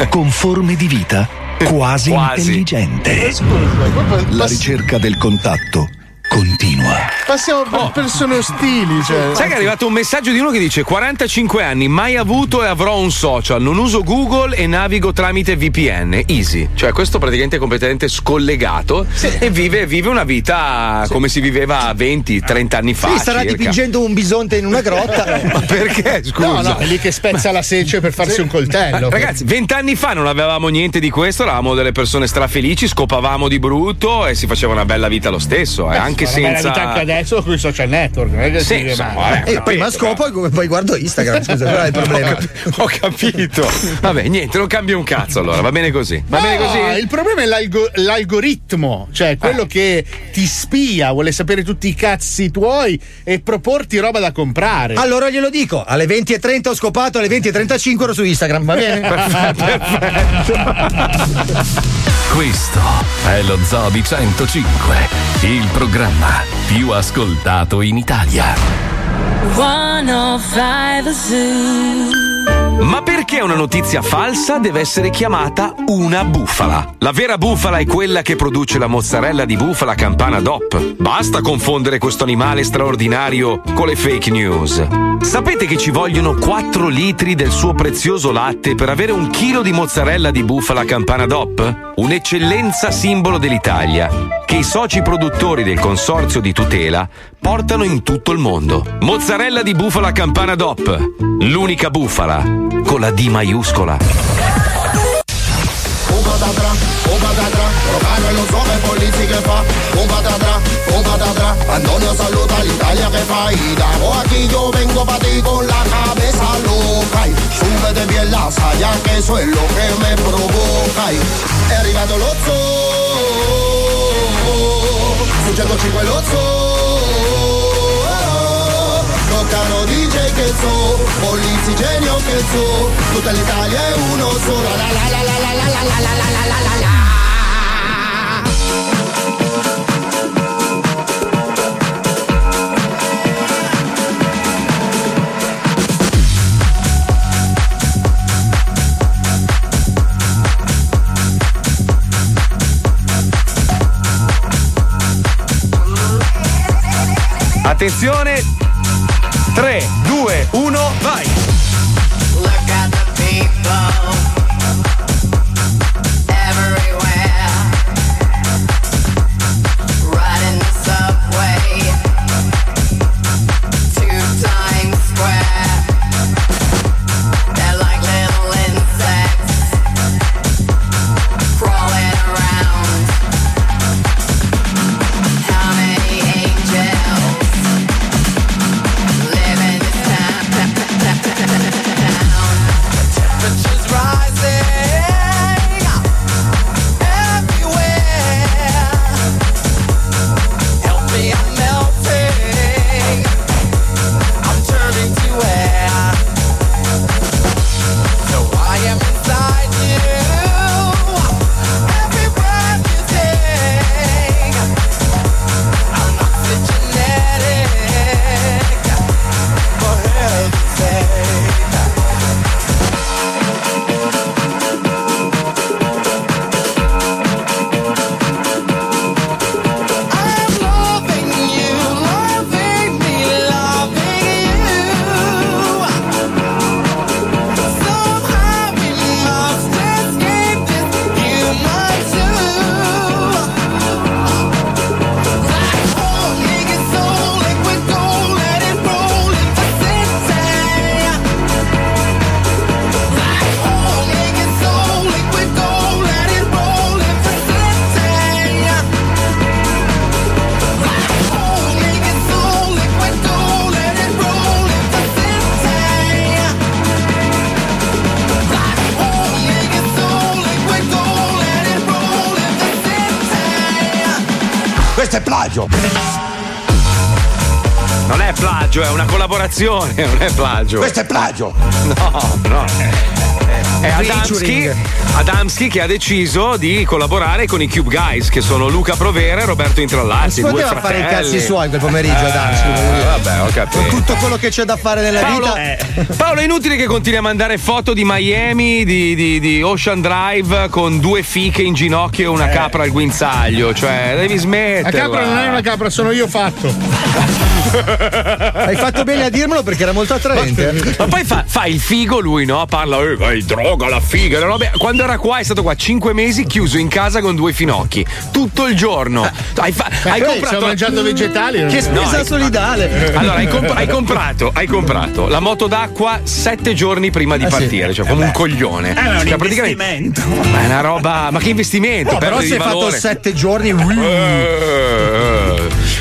con forme di vita quasi, Quasi. intelligente. La ricerca del contatto continua. Passiamo per persone ostili. Cioè. Sai che è arrivato un messaggio di uno che dice 45 anni, mai avuto e avrò un social, non uso Google e navigo tramite VPN, easy. Cioè questo praticamente è completamente scollegato e vive, vive una vita come si viveva 20-30 anni fa. Sì, starà circa. dipingendo un bisonte in una grotta. Ma perché? Scusa. No, no, è lì che spezza la sece per farsi un coltello. Ma, ragazzi, vent'anni fa non avevamo niente di questo, eravamo delle persone strafelici, scopavamo di brutto e si faceva una bella vita lo stesso, eh, anche anche la senza. vita anche adesso con i social network, non è che Sì, insomma, E Eh, prima scopo e poi guardo Instagram. Scusa, qual è il problema? Ho capito. Vabbè, niente, non cambia un cazzo allora, va bene così. Va bene No, così? Il problema è l'algo- l'algoritmo, cioè quello che ti spia, vuole sapere tutti i cazzi tuoi e proporti roba da comprare. Allora glielo dico, alle 20.30 ho scopato, alle 20.35 ero su Instagram, va bene? Questo è lo Zobi 105, il programma più ascoltato in Italia. 105 Zoo. Ma perché una notizia falsa deve essere chiamata una bufala? La vera bufala è quella che produce la mozzarella di bufala campana DOP. Basta confondere questo animale straordinario con le fake news. Sapete che ci vogliono 4 litri del suo prezioso latte per avere un chilo di mozzarella di bufala campana DOP? Un'eccellenza simbolo dell'Italia, che i soci produttori del consorzio di tutela portano in tutto il mondo. Mozzarella di bufala campana DOP, l'unica bufala con la D maiuscola. Antonio saluta l'Italia che fa. Y damos aquí yo vengo pa' ti con la cabeza loca Y súbete bien la saya que eso es lo que me provoca Y è arrivato lo zoo. Su 105 lo zoo Toccano DJ che so Polizzi genio che so Tutta l'Italia è uno solo La la la la la la la la la la la la la Attenzione! 3, 2, 1, vai! Look at the people yeah. Collaborazione, non è plagio. Questo è plagio! No, no. È Adamski. Adamski che ha deciso di collaborare con i Cube Guys, che sono Luca Provera e Roberto Intrallazzi. Non si poteva fare i cazzi suoi quel pomeriggio, Eh, Adamski, dire. Vabbè, ho capito. Con tutto quello che c'è da fare nella Paolo, vita. Paolo, è inutile che continui a mandare foto di Miami, di, di- di Ocean Drive con due fiche in ginocchio e una capra al guinzaglio. Cioè, devi La smettere. capra non è una capra, sono io fatto. Hai fatto bene a dirmelo perché era molto attraente. Ma poi fa, fa il figo lui, no? Parla, eh, vai, droga, la figa, le robe. Quando era qua, è stato qua cinque mesi chiuso in casa con due finocchi. Tutto il giorno. Hai, fa- Ma hai comprato. stiamo mangiando vegetali. Che No, spesa hai- solidale. Allora, hai, comp- hai comprato, hai comprato la moto d'acqua sette giorni prima di Ah, sì. partire, cioè come un coglione. Eh, ma è un Cioè, investimento. Ma è una roba. Ma che investimento? No, però è di fatto valore. sette giorni. Eh,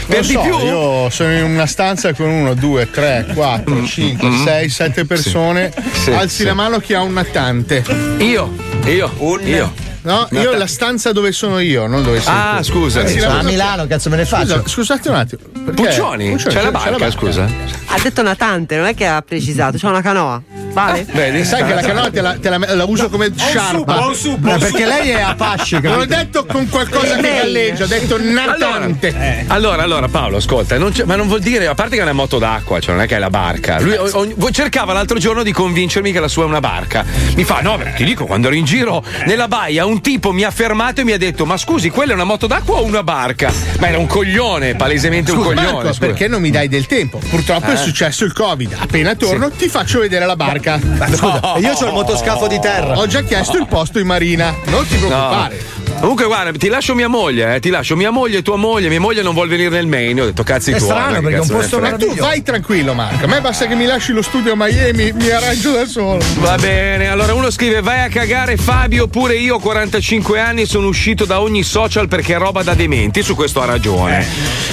Per Non di so, più. io sono in una stanza con uno, due, tre, quattro, cinque, sei, sette persone. Sì, Alzi sì. la mano chi ha un nattante. Io, io, io. No, io Natta- la stanza dove sono io, non dove sei Ah, tu. scusa. La Sono a Milano, cazzo me ne faccio? Scusa, scusate un attimo. perché- Puccioni, c'è la barca, scusa. Ha detto natante, non è che ha precisato, c'è una canoa. Vale? Vedi? Sai che la canoa te la, te la- la uso come sciarpa. Eh, perché lei è Apache, Non ho capito? detto con qualcosa che galleggia, ho detto natante. Allora, allora, Paolo, ascolta, non ma non vuol dire, a parte che è una moto d'acqua, cioè non è che è la barca. Lui o- ogni- cercava l'altro giorno di convincermi che la sua è una barca. Mi fa, no, beh, ti dico, quando ero in giro nella baia, un tipo mi ha fermato e mi ha detto, ma scusi, quella è una moto d'acqua o una barca? Ma era un coglione, palesemente un Scusa, coglione. Marco, scusa. perché non mi dai del tempo? Purtroppo è Eh. successo il Covid. Appena torno ti faccio vedere la barca. Scusa, io c'ho il motoscafo di terra. Ho già chiesto il posto in marina. Non ti preoccupare. Comunque, guarda, ti lascio mia moglie, eh, ti lascio mia moglie e tua moglie. Mia moglie non vuole venire nel Maine. Ho detto, cazzi È strano, perché è un posto. Ma tu vai tranquillo, Marco. A me basta che mi lasci lo studio a Miami, mi arrangio da solo. Va bene, allora uno scrive vai a cagare Fabio, pure io ho 45 anni e sono uscito da ogni social perché è roba da dementi, su questo ha ragione.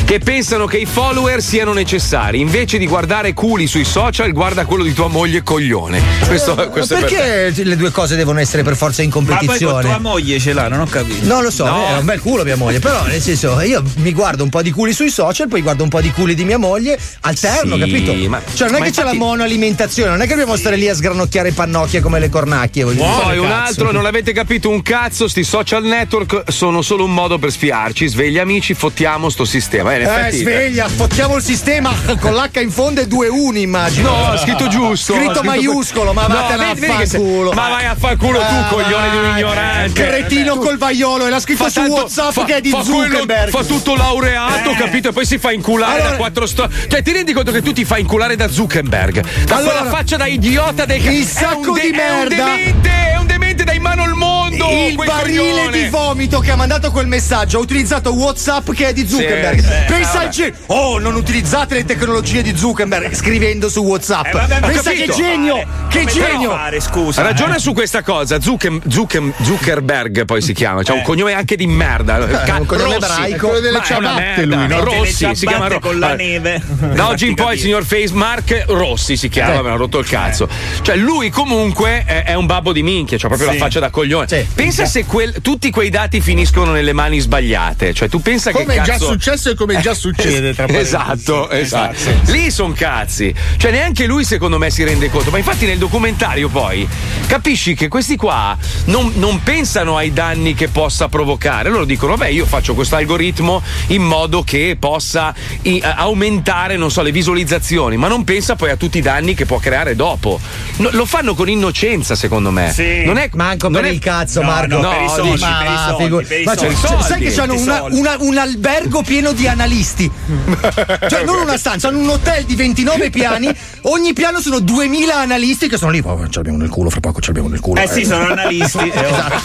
Che pensano che i follower siano necessari, invece di guardare culi sui social guarda quello di tua moglie coglione. Questo, questo è per te. perché le due cose devono essere per forza in Ma poi con competizione? tua moglie ce l'ha, non ho capito. Non lo so, No. è un bel culo mia moglie, però nel senso io mi guardo un po' di culi sui social, poi guardo un po' di culi di mia moglie, alterno, Sì, capito? ma- cioè non è che c'è la infatti- monoalimentazione, non è che dobbiamo stare lì a sgranocchiare pannocchie come le cornacchie. Poi un altro, non avete capito un cazzo, sti social network sono solo un modo per sfiarci. Svegli amici, fottiamo sto sistema. Eh, Eh, effetti- sveglia, fottiamo il sistema con l'H in fondo e due uni, immagino. No, scritto giusto. Scritto scritto- maiuscolo, ma No, vattene a fanculo. Ma vai a fanculo tu, Ah, coglione di un ignorante. Cretino col vaiolo, e l'ha scritto Fa su tanto- WhatsApp fa- che è di fa quello- Zuckerberg. fa tutto laureato, capito? E poi si fa inculare Allora- da quattro storie. Cioè, ti rendi conto che tu ti fai inculare da Zuckerberg? Da Allora- quella faccia da idiota del Il sacco de- di È un merda. demente, è un demente da in mano al mondo. Il quel barile coglione. di vomito che ha mandato quel messaggio ha utilizzato WhatsApp che è di Zuckerberg. Sì. Pensa al genio. Oh, non utilizzate le tecnologie di Zuckerberg scrivendo su WhatsApp. Eh, vabbè, Pensa capito. che genio! Che Come genio! devo fare, scusa. Ragiona eh. su questa cosa, Zuckem- Zuckem- Zuckerberg poi si chiama, c'ha un cognome anche di merda. Ca- un cognome Rossi. ebraico. Quello delle ciabatte merda. lui, no? Rossi si chiama Ro- con la neve. Da oggi in poi signor Face Mark Rossi si chiama, me l'ha rotto il cazzo. Cioè, lui comunque è, un babbo di minchia, c'ha proprio Sì. la faccia da coglione. Pensa se quel- tutti quei dati finiscono nelle mani sbagliate. Cioè, tu pensa Come che è già cazzo. successo e come già succede tra parentesi. Esatto, esatto. Lì sono cazzi. Cioè, neanche lui, secondo me, si rende conto. Ma infatti, nel documentario, poi capisci che questi qua non, non pensano ai danni che possa provocare. Loro dicono: Beh, io faccio questo algoritmo in modo che possa i- aumentare, non so, le visualizzazioni, ma non pensa poi a tutti i danni che può creare dopo. No, lo fanno con innocenza, secondo me. Sì. Non è Manco non per è- il cazzo, No, Marco. no, per i soldi, ma per i soldi, figu- per i ma soldi. cioè, sai che Soldi, hanno una- soldi. una- un albergo pieno di analisti. cioè, non una stanza, hanno un hotel di 29 piani. Ogni piano sono 2000 analisti che sono lì. Oh, ce l'abbiamo nel culo, fra poco ce l'abbiamo nel culo. Eh sì, sono analisti. eh, oh.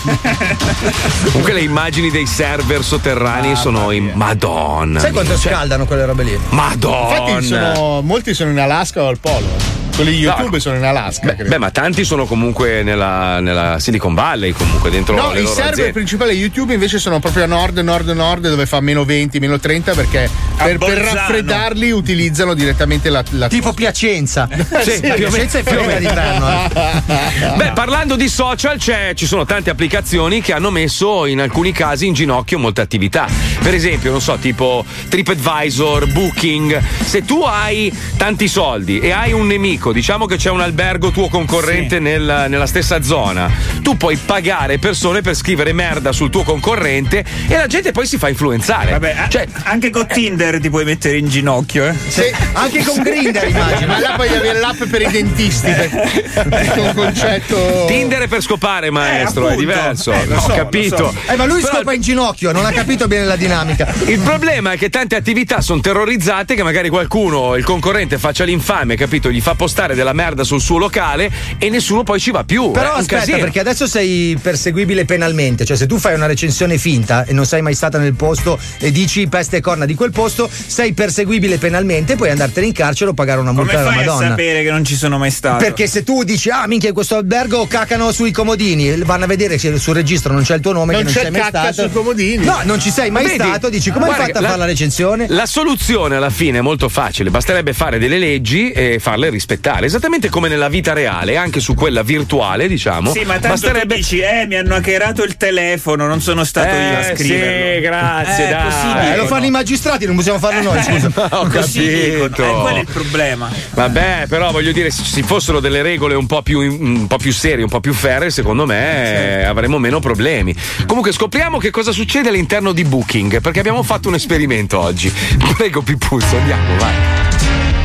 Comunque le immagini dei server sotterranei sono in Madonna. Sai quanto Cioè, scaldano quelle robe lì? Madonna. Infatti sono, molti sono in Alaska o al polo. Quelli di YouTube No. sono in Alaska. Beh, beh, ma tanti sono comunque nella, nella Silicon Valley, comunque dentro No, le i loro server aziende. principali YouTube invece sono proprio a nord, nord, nord, dove fa meno 20, meno 30, perché per, per raffreddarli utilizzano direttamente la, la Tipo Piacenza. Sì, più o meno- Piacenza è fredda d'inverno. eh. Beh, parlando di social, c'è- ci sono tante applicazioni che hanno messo in alcuni casi in ginocchio molte attività. Per esempio, non so, tipo TripAdvisor, Booking. Se tu hai tanti soldi e hai un nemico, diciamo che c'è un albergo tuo concorrente nel- nella stessa zona, tu puoi pagare persone per scrivere merda sul tuo concorrente e la gente poi si fa influenzare. Vabbè, a- Cioè, anche con Tinder ti puoi mettere in ginocchio, eh. Sì. Anche con Grindr, immagino. Ma là puoi avere l'app per i dentisti. È un concetto. Tinder è per scopare, maestro, è appunto. diverso. Eh, Ho so, capito. so. Eh, ma lui Però- scopa in ginocchio, non ha capito bene la dinamica. Il problema è che tante attività sono terrorizzate che magari qualcuno, il concorrente, faccia l'infame, capito? Gli fa postare della merda sul suo locale e nessuno poi ci va più. Però è aspetta, casino. perché adesso sei perseguibile penalmente. Cioè, se tu fai una recensione finta e non sei mai stata nel posto e dici peste e corna di quel posto, sei perseguibile penalmente, puoi andartene in carcere o pagare una multa alla fai a Madonna. sapere che non ci sono mai stato? Perché se tu dici, ah, minchia, in questo albergo cacano sui comodini, vanno a vedere se sul registro non c'è il tuo nome, Non che non c'è sei mai stato. sui comodini. No, non ci sei mai Vedi? stato, dici, come hai fatto a la- fare la recensione? La soluzione alla fine è molto facile, basterebbe fare delle leggi e farle rispettare, esattamente come nella vita reale, anche su quella virtuale, diciamo. Sì, ma tanto basterebbe tu dici, eh, mi hanno hackerato il telefono, non sono stato io a Eh, scriverlo. sì, grazie, Eh, dai. Eh, lo fanno i magistrati, non possiamo farlo noi, scusa. Ho Così capito. Eh, qual è il problema? Vabbè, però voglio dire, se ci fossero delle regole un po' più, un po' più serie, un po' più ferre, secondo me eh, avremmo meno problemi. Comunque scopriamo che cosa succede all'interno di Booking, perché abbiamo fatto un esperimento oggi. Prego, Pipuzzo, andiamo, vai.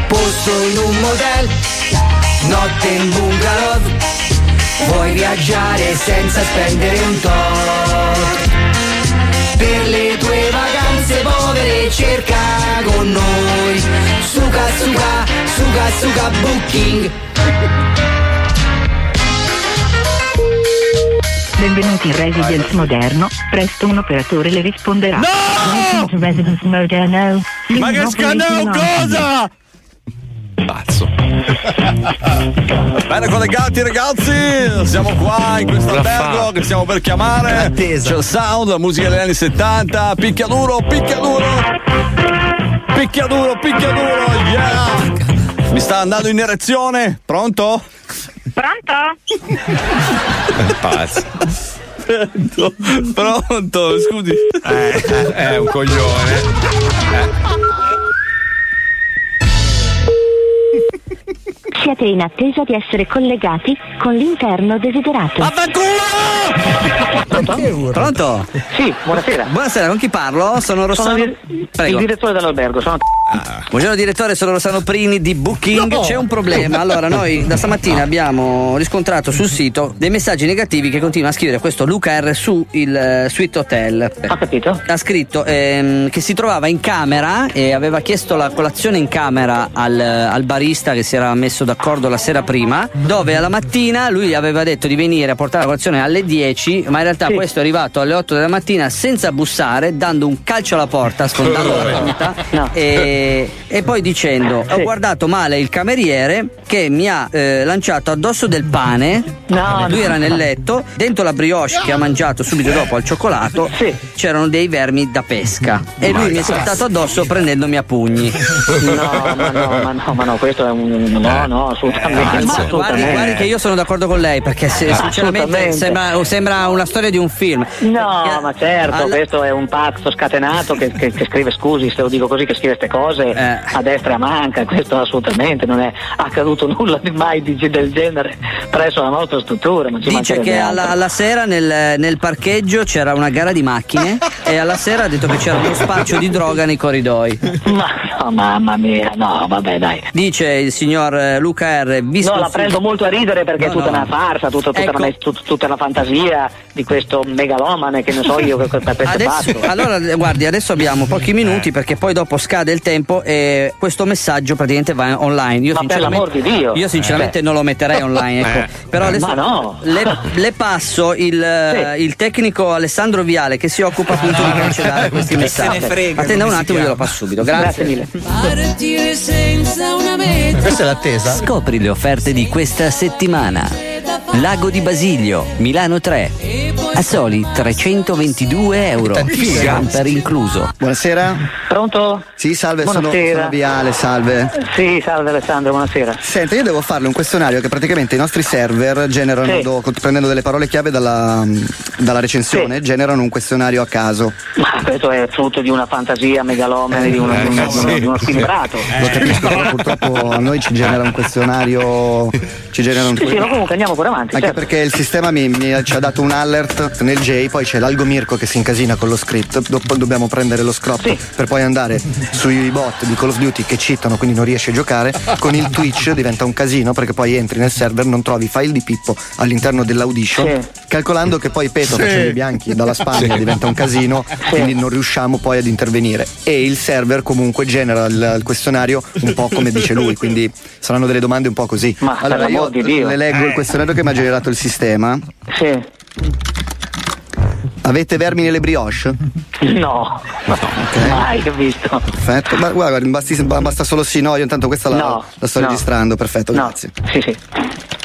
Posto in un motel, notte in bungalow. Vuoi viaggiare senza spendere un tot. Per le tue vacanze povere cerca con noi. Suga, suga, suga, suga, booking. Benvenuti in Residence Moderno, presto un operatore le risponderà. To Residence Moderno. Ma che scandalo cosa? Pazzo. Bene collegati ragazzi, siamo qua in questo albergo che stiamo per chiamare. C'è il sound, la musica degli anni 70, picchiaduro, picchiaduro. Picchiaduro, picchiaduro, yeah! Mi sta andando in erezione? Pronto? Pronto? Pazzo. Pronto, pronto, scusi. Eh, eh, è un coglione. Eh. Siete in attesa di essere collegati con l'interno desiderato. Pronto? Sì, buonasera. Buonasera, con chi parlo? Sono Rossano. Sono il, Prego. il direttore dell'albergo, sono Buongiorno direttore, sono Rossano Prini di Booking. No. C'è un problema. Allora, noi da stamattina abbiamo riscontrato sul sito dei messaggi negativi che continua a scrivere questo Luca R su il eh, Suite Hotel. Ho capito. Ha scritto ehm, che si trovava in camera e aveva chiesto la colazione in camera al, al barista che si era messo d'accordo la sera prima, dove alla mattina lui aveva detto di venire a portare la colazione alle 10, ma in realtà questo è arrivato alle 8 della mattina senza bussare, dando un calcio alla porta, sfondando la porta e, e poi dicendo ho guardato male il cameriere che mi ha eh, lanciato addosso del pane, lui era nel letto, dentro la brioche che ha mangiato subito dopo al cioccolato c'erano dei vermi da pesca. E lui mi è saltato addosso prendendomi a pugni. No, ma no, ma no, ma no, questo è un. No, no, assolutamente. Ma guardi, assolutamente. guardi che io sono d'accordo con lei perché se- sinceramente Assolutamente. sembra, sembra una storia di un film. No, ma certo, Alla- questo è un pazzo scatenato che, che- che scrive, scusi se lo dico così, che scrive queste cose Eh. a destra e a manca, questo assolutamente non è accaduto nulla di mai di- del genere presso la nostra struttura. Dice che alla, alla sera nel, nel parcheggio c'era una gara di macchine e alla sera ha detto che c'era uno spaccio di droga nei corridoi. Ma no, mamma mia, no, vabbè dai. Dice il signor eh, Luca R. visto No, la prendo molto a ridere perché No, è tutta no. una farsa, tutta, tutta, Ecco. una, tut- tutta una fantasia di questo megalomane che ne so io che questo Adesso, fatto. allora, eh, guardi, adesso abbiamo pochi minuti perché poi dopo scade il tempo e questo messaggio praticamente va online. Io Ma per sinceramente, l'amor di Dio. io sinceramente Eh. non lo metterei online. Ecco. Eh. Però adesso Ma no. le, le passo il, eh, il tecnico Alessandro Viale che si occupa appunto di cancellare questi Che se ne messaggi. frega, Attenda un attimo, glielo passo subito. Grazie. mille. Partire senza una meta. Questa è l'attesa. Scopri le offerte di questa settimana. Lago di Basilio, Milano 3. A soli 322 euro. Tantissimo. Camper incluso. Buonasera. Pronto? Sì, salve, sono, Buonasera. sono Viale, salve. Sì, salve Alessandro, buonasera. Senta, io devo farle un questionario che praticamente i nostri server generano, Sì. do- prendendo delle parole chiave dalla, dalla recensione, generano un questionario a caso. Ma questo è frutto di una fantasia megalomane, di, uno, Eh, di uno- sì. di uno stimbrato. Lo capisco, però purtroppo a noi ci genera un questionario. Ci genera un Sì, sì, ma comunque andiamo pure avanti. Avanti. Anche certo. perché il sistema mi, mi- ci ha dato un alert nel J, poi c'è l'algo Mirko che si incasina con lo script, dopo dobbiamo prendere lo scrop per poi andare sui bot di Call of Duty che cheatano, quindi non riesci a giocare. Con il Twitch diventa un casino perché poi entri nel server, non trovi file di Pippo all'interno dell'audition, calcolando che poi Peto Sì. facendo i bianchi dalla Spagna Sì. diventa un casino, quindi non riusciamo poi ad intervenire. E il server comunque genera il, il questionario un po' come dice lui, quindi saranno delle domande un po' così. Ma allora io l'amor di Dio. le leggo Eh. il questionario che mi ha generato il sistema. Sì. Avete vermi nelle brioche? No. Mai che ho visto. Perfetto. Ma guarda, basti- basta solo sì, no, io intanto questa la, No, la sto no. registrando, perfetto, No. grazie. Sì, sì.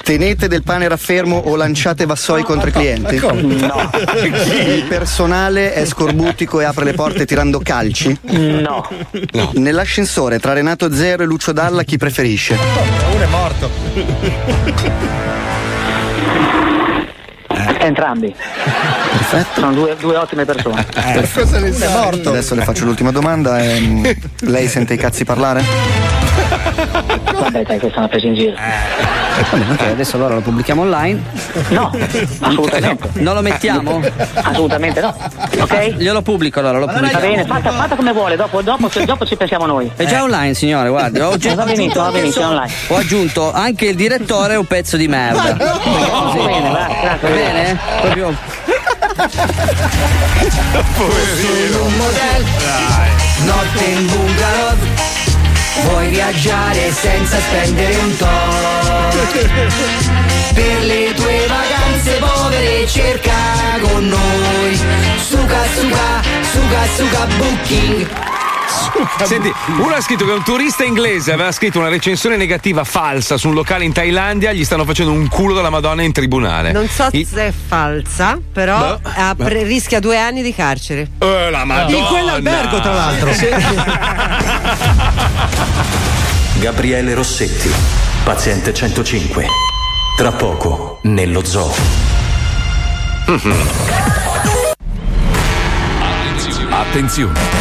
Tenete del pane raffermo o lanciate vassoi contro i clienti? No. Il personale è scorbutico e apre le porte tirando calci? No. Nell'ascensore tra Renato Zero e Lucio Dalla chi preferisce? Uno è morto. Entrambi. Perfetto. Sono due, due ottime persone. Cosa ne. Adesso le faccio l'ultima domanda. ehm, lei sente i cazzi parlare? Vabbè, dai, questa è una presa in giro. Ok, adesso allora lo pubblichiamo online. No, assolutamente. Non lo mettiamo? Assolutamente no. Ok? Glielo pubblico allora, lo Va pubblichiamo. bene, fatta, fatta come vuole, dopo, dopo, dopo ci pensiamo noi. È già online, signore, guardi. Ho aggi- Va ho benissimo, aggiunto va anche benissimo, il- online. Ho aggiunto anche il direttore è un pezzo di merda. Va bene, va, grazie. Va bene? Proprio. Sono un modello, notte in bungalow. Vuoi viaggiare senza spendere un tot? Per le tue vacanze povere cerca con noi. Suga, suga, suga, suga booking. Senti, uno ha scritto che un turista inglese aveva scritto una recensione negativa falsa su un locale in Thailandia, gli stanno facendo un culo della Madonna in tribunale. Non so I- se è falsa, però Boh, apre- rischia due anni di carcere. Eh, la Madonna. In quell'albergo, tra l'altro. Gabriele Rossetti, paziente 105. Tra poco, nello zoo. Attenzione! In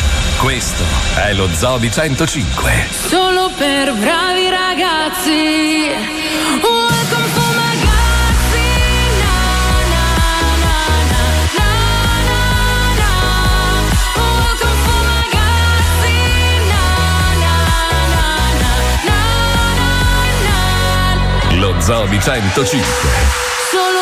Questo è lo Zoo di 105. Solo per bravi ragazzi. Welcome for Lo Zobi 105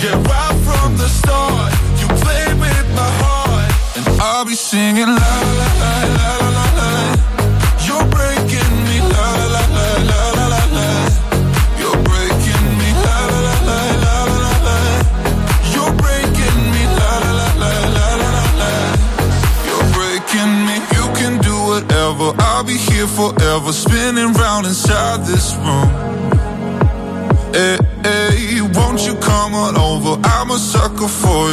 Yeah, from the start, you played with my heart, and I'll be singing la la la la la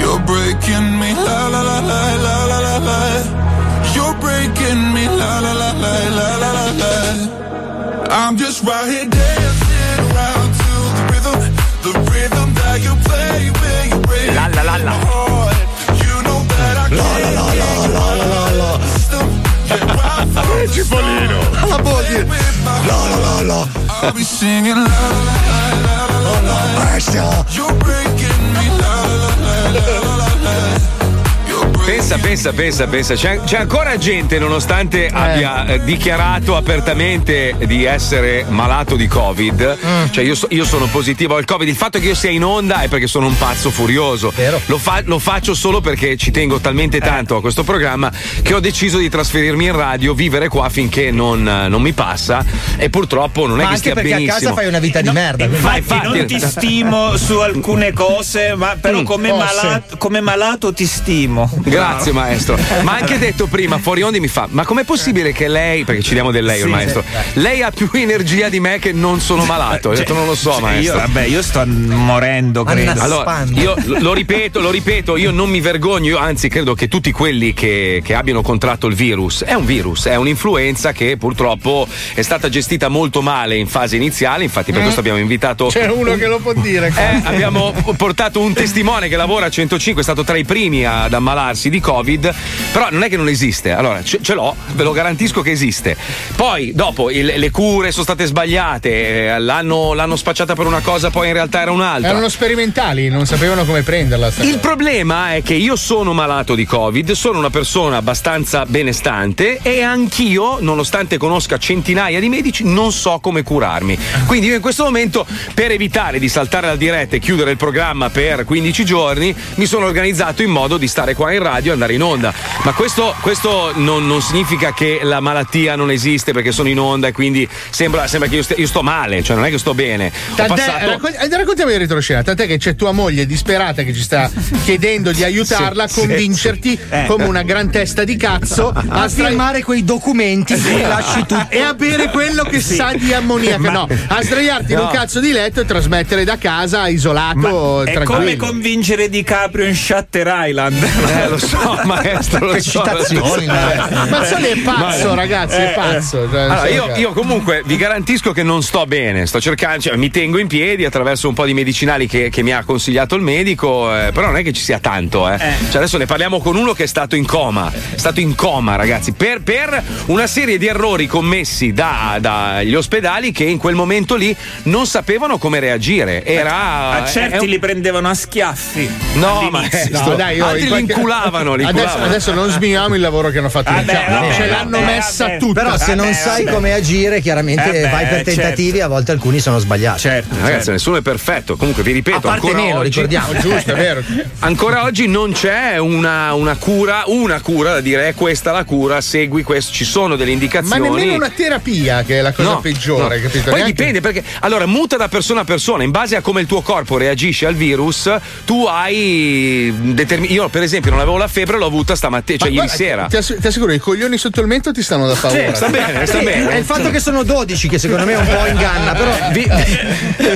You're breaking me la la la la la la la la. You're breaking me la la la la la la la la. I'm just right here dancing around to the rhythm, the rhythm that you play when you break La la la la. my heart. You know that I La la la la la la la la. Cipollino. La Boldi. La la la la. I'll be singing la la la la la la la. Bestia. You're breaking la la la la Pensa, pensa, pensa, pensa. C'è, c'è ancora gente, nonostante abbia eh, dichiarato apertamente di essere malato di Covid. Cioè, io, so- io sono positivo al Covid. Il fatto che io sia in onda è perché sono un pazzo furioso. Lo, fa- lo faccio solo perché ci tengo talmente tanto a questo programma che ho deciso di trasferirmi in radio, vivere qua finché non, eh, non mi passa. E purtroppo non è Ma che anche stia perché benissimo. a casa fai una vita di merda. quindi- Infatti, non ti stimo su alcune cose, ma però Mm, come, malato, come malato ti stimo. Grazie maestro. Ma anche detto prima, fuori onde mi fa, ma com'è possibile che lei, perché ci diamo del lei, il Sì, maestro, sì. lei ha più energia di me che non sono malato? Ho detto non lo so Cioè, maestro. Io, vabbè, io sto morendo, credo. Allora, io lo ripeto, lo ripeto, io non mi vergogno, io anzi credo che tutti quelli che, che abbiano contratto il virus, è un virus, è un'influenza che purtroppo è stata gestita molto male in fase iniziale, infatti per Mm. questo abbiamo invitato... C'è uno che lo può dire. Eh, abbiamo portato un testimone che lavora a 105, è stato tra i primi ad ammalarsi di Covid, però non è che non esiste. Allora, ce, ce l'ho, ve lo garantisco che esiste. Poi, dopo, il- le cure sono state sbagliate, eh, l'hanno, l'hanno spacciata per una cosa, poi in realtà era un'altra. Erano sperimentali, non sapevano come prenderla. Il problema è che io sono malato di Covid, sono una persona abbastanza benestante e anch'io, nonostante conosca centinaia di medici, non so come curarmi. Quindi io in questo momento, per evitare di saltare la diretta e chiudere il programma per 15 giorni, mi sono organizzato in modo di stare qua in radio e andare in onda. Ma questo, questo non, non significa che la malattia non esiste perché sono in onda e quindi sembra, sembra che io, stia- io sto male, cioè non è che sto bene. Tant'è, passato- raccon- eh, raccontiamo in retroscena, tant'è che c'è tua moglie disperata che ci sta chiedendo di aiutarla a Sì, convincerti sì. Eh. come una gran testa di cazzo A stra- firmare quei documenti Sì. che lasci tu. e a bere quello che Sì. sa di ammoniaca. Ma- No, a sdraiarti in un No. cazzo di letto e trasmettere da casa isolato, È come convincere DiCaprio in Shutter Island. Eh, lo so, maestro, lo Che so. citazioni, Ma- Mazzoni è pazzo, ragazzi, è Eh, pazzo. Cioè, Allora, io, io comunque vi garantisco che non sto bene, sto cercando, cioè, mi tengo in piedi attraverso un po' di medicinali che, che mi ha consigliato il medico, eh, però non è che ci sia tanto. Eh. Cioè, adesso ne parliamo con uno che è stato in coma, è stato in coma ragazzi, per, per una serie di errori commessi da- dagli ospedali che in quel momento lì non sapevano come reagire. Era... A certi è un- li prendevano a schiaffi. No, maestro, No, dai, io altri li qualche- inculavano, li adesso, adesso non sminiamo il lavoro che hanno fatto Vabbè, casa. vabbè, Ce l'hanno vabbè, messa vabbè. tutta. Però se non Vabbè, sai vabbè. come agire, chiaramente Eh vai per tentativi, a volte alcuni sono sbagliati. Certo, Ragazzi, nessuno è perfetto. Comunque vi ripeto, A parte ancora me, oggi, ricordiamo. Giusto, è vero. Ancora oggi non c'è una, una cura, una cura da dire è questa la cura, segui questo, ci sono delle Ma indicazioni. nemmeno una terapia, che è la cosa No, peggiore, no. capito? Poi Neanche- dipende perché allora muta da persona a persona, in base a come il tuo corpo reagisce al virus, tu hai determin- io per esempio non avevo la febbre, l'ho avuta stamattina, cioè Ma ieri guarda, sera. Ti, ass- ti assicuro, i coglioni sotto il mento ti stanno da paura. sta bene, sta Sì, bene. È il fatto che sono 12 che secondo me un po' inganna, però Vi,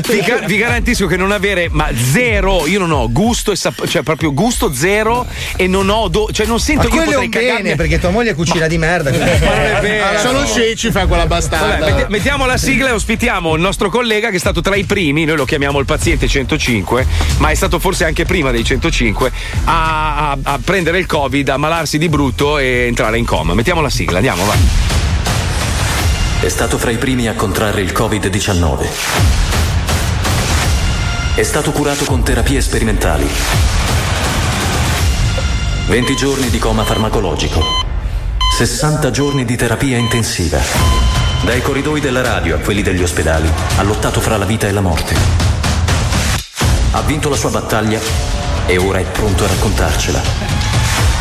vi ga- vi garantisco che non avere, ma zero, io non ho gusto e sap- cioè proprio gusto zero e non ho, do- cioè non sento ma io è potrei cagarmi. perché tua moglie cucina di merda. Ma non è vero. Sono ceci, fa quella bastarda. Vabbè, metti- mettiamo la sigla e ospitiamo il nostro collega che è stato tra i primi, noi lo chiamiamo il paziente 105, ma è stato forse anche prima dei 105, a, a- a prendere il Covid, a malarsi di brutto e entrare in coma. Mettiamo la sigla, andiamo, vai. È stato fra i primi a contrarre il Covid-19. È stato curato con terapie sperimentali. 20 giorni di coma farmacologico. 60 giorni di terapia intensiva. Dai corridoi della radio a quelli degli ospedali ha lottato fra la vita e la morte. Ha vinto la sua battaglia e ora è pronto a raccontarcela.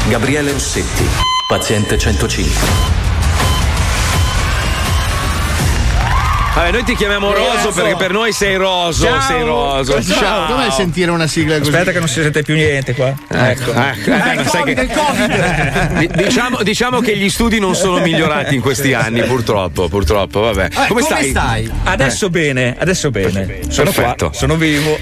Gabriele Rossetti, paziente 105. Vabbè, noi ti chiamiamo Roso perché per noi sei Roso, Ciao. sei Roso. Com'è- Ciao. Com'è sentire una sigla così? Aspetta che non si sente più niente qua. Ecco, ecco. Eh, ma sai che- Di- diciamo, diciamo che gli studi non sono migliorati in questi anni, purtroppo, purtroppo, vabbè. come, stai? Adesso bene, adesso bene. Sono Perfetto. qua, sono vivo.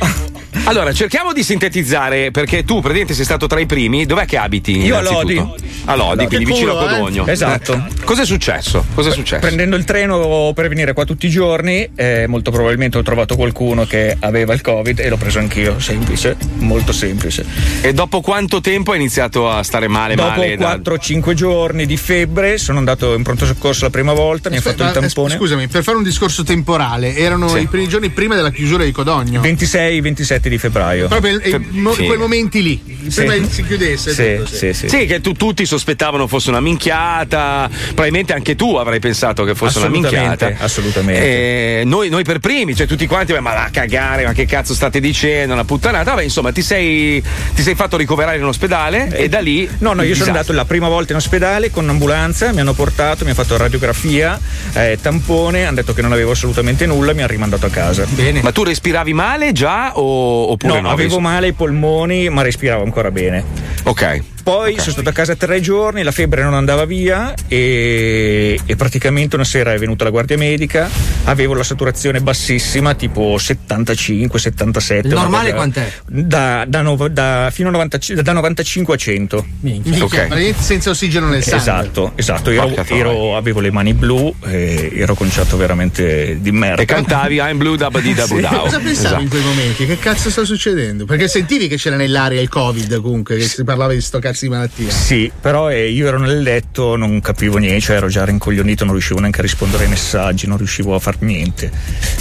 Allora, cerchiamo di sintetizzare perché tu praticamente sei stato tra i primi. Dov'è che abiti? Io a? Lodi. A Lodi, quindi Che vicino culo, a eh? Codogno. Esatto. Eh, Cos'è successo? Cos'è successo? Prendendo il treno per venire qua tutti i giorni, eh, molto probabilmente ho trovato qualcuno che aveva il Covid e l'ho preso anch'io. Semplice, molto semplice. E dopo quanto tempo hai iniziato a stare male? Dopo male da- 4-5 giorni di febbre sono andato in pronto soccorso la prima volta, mi ha fatto il Ma, eh, tampone. Scusami, per fare un discorso temporale, erano Sì. i primi giorni prima della chiusura di Codogno. 26-27 di febbraio. Proprio il- mo- Sì. quei momenti lì, prima che si chiudesse. Sì, tutto, sì, sì. Sì, che tu- tutti sospettavano fosse una minchiata. Probabilmente anche tu avrai pensato che fosse una minchiata. assolutamente. E noi, noi per primi, cioè tutti quanti, ma va a cagare, ma che cazzo state dicendo? Una puttanata. Vabbè, insomma, ti sei, ti sei fatto ricoverare in ospedale e da lì. No, no, io il sono disastro. andato la prima volta in ospedale con un'ambulanza, mi hanno portato, mi hanno fatto radiografia, eh, tampone, hanno detto che non avevo assolutamente nulla, mi hanno rimandato a casa. Bene. Ma tu respiravi male già o, oppure No, no? avevo male ai polmoni, ma respiravo ancora bene. Ok. Poi sono stato a casa tre giorni, la febbre non andava via e, e praticamente una sera è venuta la guardia medica, avevo la saturazione bassissima, tipo 75-77. Il normale quant'è? Da, da, nov- da- fino a 95 da 95 a 100. Minchia, praticamente senza ossigeno nel sangue. Esatto, esatto. Ero, ero- avevo le mani blu e ero conciato veramente di merda. E cantavi I'm blue da di da budao. Cosa pensavi Esatto. in quei momenti? Che cazzo sta succedendo? Perché sentivi che c'era nell'aria il Covid comunque, che si parlava di sto cazzo di malattia. Sì, però eh, io ero nel letto, non capivo niente, cioè ero già rincoglionito, non riuscivo neanche a rispondere ai messaggi, non riuscivo a far niente.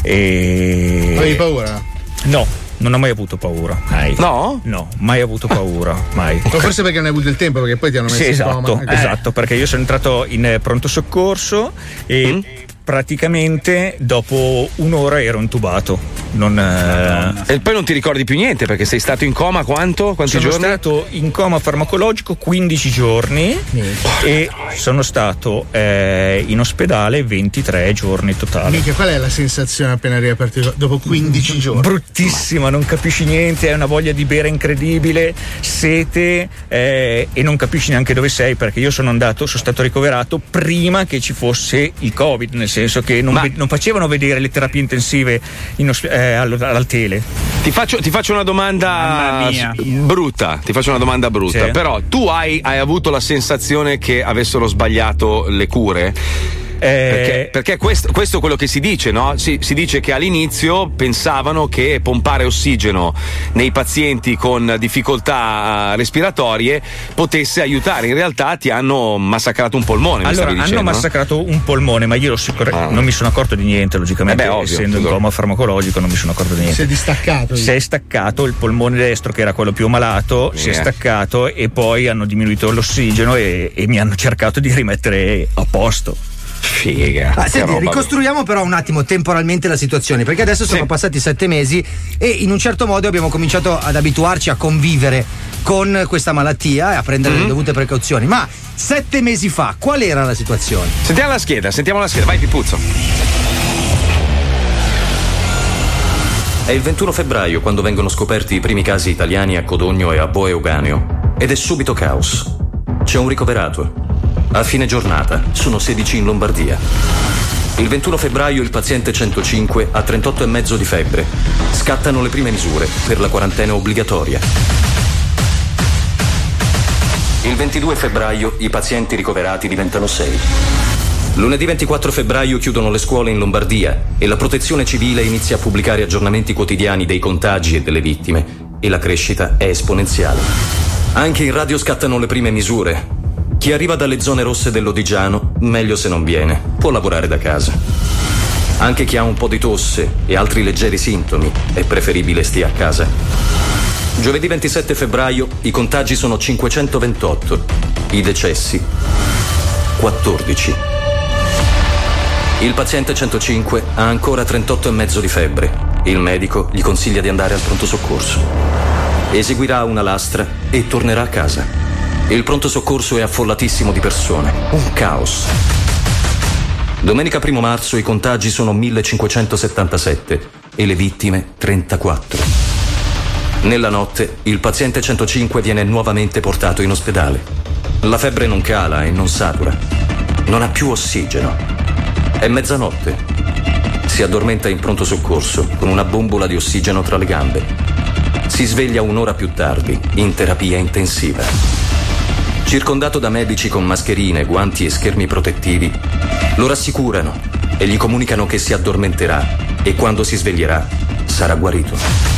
E... Avevi paura? No, non ho mai avuto paura. Mai. No? No, mai avuto paura, mai. O forse perché non hai avuto il tempo, perché poi ti hanno messo Sì, in esatto, coma. Eh. esatto, perché io sono entrato in eh, pronto soccorso e Mm. Praticamente dopo un'ora ero intubato. Non, eh, E poi non ti ricordi più niente perché sei stato in coma quanto? Quanti sono giorni? stato in coma farmacologico 15 giorni e sono stato eh, in ospedale 23 giorni totali. Minchia, qual è la sensazione appena riaperto dopo 15 giorni? Bruttissima, non capisci niente, hai una voglia di bere incredibile, sete eh, e non capisci neanche dove sei perché io sono andato, sono stato ricoverato prima che ci fosse il Covid, nel senso che non, ve- non facevano vedere le terapie intensive in osp- eh, al, al tele. Ti faccio, ti faccio una domanda brutta. Ti faccio una domanda brutta. Sì. Però tu hai, hai avuto la sensazione che avessero sbagliato le cure? Eh, Perché, perché questo, questo è quello che si dice, no? Si, si dice che all'inizio pensavano che pompare ossigeno nei pazienti con difficoltà eh, respiratorie potesse aiutare. In realtà ti hanno massacrato un polmone. Allora, hanno dicendo, no? massacrato un polmone, ma io sicur- non mi sono accorto di niente, logicamente, Eh beh, ovvio, essendo in coma farmacologico non mi sono accorto di niente. Si è distaccato. Si è staccato il polmone destro, che era quello più malato, si è Yeah. staccato e poi hanno diminuito l'ossigeno e, e mi hanno cercato di rimettere a posto. Figa. Ah, senti, roba. ricostruiamo però un attimo temporalmente la situazione, perché adesso sono passati sette mesi e in un certo modo abbiamo cominciato ad abituarci a convivere con questa malattia e a prendere Mhm. le dovute precauzioni. Ma sette mesi fa, qual era la situazione? Sentiamo la scheda, sentiamo la scheda. Vai, Pipuzzo. È il 21 febbraio quando vengono scoperti i primi casi italiani a Codogno e a Boe Euganeo. Ed è subito caos. C'è un ricoverato. A fine giornata sono 16 in Lombardia. Il 21 febbraio il paziente 105 ha 38,5 di febbre. Scattano le prime misure per la quarantena obbligatoria. Il 22 febbraio i pazienti ricoverati diventano 6. Lunedì 24 febbraio chiudono le scuole in Lombardia e la protezione civile inizia a pubblicare aggiornamenti quotidiani dei contagi e delle vittime e la crescita è esponenziale. Anche in radio scattano le prime misure. Chi arriva dalle zone rosse dell'Odigiano, meglio se non viene, può lavorare da casa. Anche chi ha un po' di tosse e altri leggeri sintomi, è preferibile stia a casa. Giovedì 27 febbraio i contagi sono 528, i decessi 14. Il paziente 105 ha ancora 38,5 di febbre. Il medico gli consiglia di andare al pronto soccorso. Eseguirà una lastra e tornerà a casa. Il pronto soccorso è affollatissimo di persone. Un caos. Domenica 1 marzo i contagi sono 1577 e le vittime 34. Nella notte il paziente 105 viene nuovamente portato in ospedale. La febbre non cala e non satura. Non ha più ossigeno. È mezzanotte. Si addormenta in pronto soccorso con una bombola di ossigeno tra le gambe. Si sveglia un'ora più tardi in terapia intensiva. Circondato da medici con mascherine, guanti e schermi protettivi, lo rassicurano e gli comunicano che si addormenterà e quando si sveglierà sarà guarito.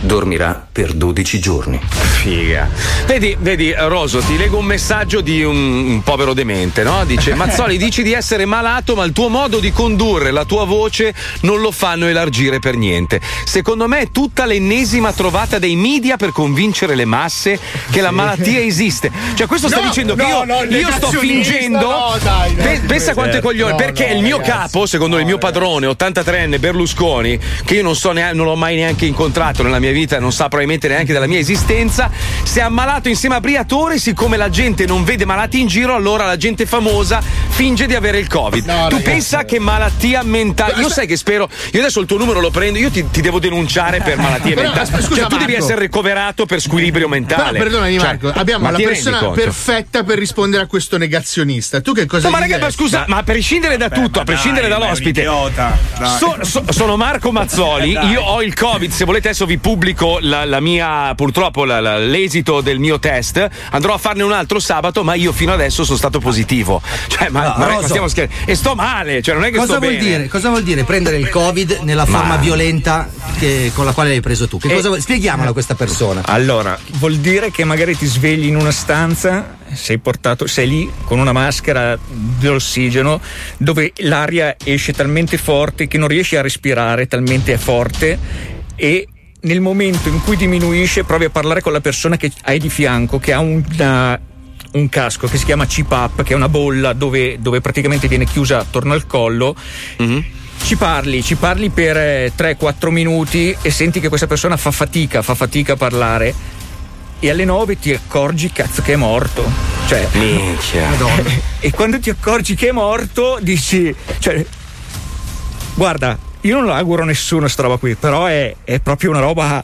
Dormirà per 12 giorni. Figa. Vedi, vedi, Roso, ti leggo un messaggio di un, un povero demente, no? Dice: Mazzoli, dici di essere malato, ma il tuo modo di condurre la tua voce non lo fanno elargire per niente. Secondo me è tutta l'ennesima trovata dei media per convincere le masse che la malattia esiste. Cioè, questo sta No, dicendo che no, io, no, io sto fingendo. no, dai, dai. Pe- pensa quanto è coglione, No, perché no, il mio ragazzi. capo, secondo il mio padrone, 83enne Berlusconi, che io non so neanche, non l'ho mai neanche incontrato nella mia vita, non sa probabilmente neanche della mia esistenza, si è ammalato insieme a Briatore, siccome la gente non vede malati in giro, allora la gente famosa finge di avere il Covid. tu ragazzi. pensa che malattia mentale. Io sai che spero. Io adesso il tuo numero lo prendo, io ti, ti devo denunciare per malattie Però, mentali. scusa, cioè, tu devi essere ricoverato per squilibrio mentale. Però perdonami Cioè, Marco, abbiamo ma la persona perfetta per rispondere a questo negazionista. Tu che cosa No, ma raga, ma scusa, ma a prescindere da tutto, a prescindere dall'ospite, so- so- sono Marco Mazzoli. Io ho il Covid. Se volete, adesso vi pubblico la, la mia, purtroppo, la- la- l'esito del mio test. Andrò a farne un altro sabato, ma io fino adesso sono stato positivo. Cioè, ma, No, ma- ma stiamo scherzando. E sto male, cioè, non è che Cosa sto vuol, bene. dire, cosa vuol dire prendere il Covid nella Ma- forma violenta che- con la quale l'hai preso tu? Che Eh. cosa vuol- Spieghiamola a questa persona. Allora, vuol dire che magari ti svegli in una stanza, sei portato, sei lì con una maschera d'ossigeno dove l'aria esce talmente forte che non riesci a respirare, talmente è forte e nel momento in cui diminuisce provi a parlare con la persona che hai di fianco, che ha una- un casco che si chiama CPAP, che è una bolla dove, dove praticamente viene chiusa attorno al collo. Ci parli, ci parli per eh, 3-4 minuti e senti che questa persona fa fatica, fa fatica a parlare. E alle 9 ti accorgi, cazzo, che è morto. Cioè, Minchia. e quando ti accorgi che è morto, dici, cioè, guarda, io non auguro a nessuno sta roba qui, però è, è proprio una roba,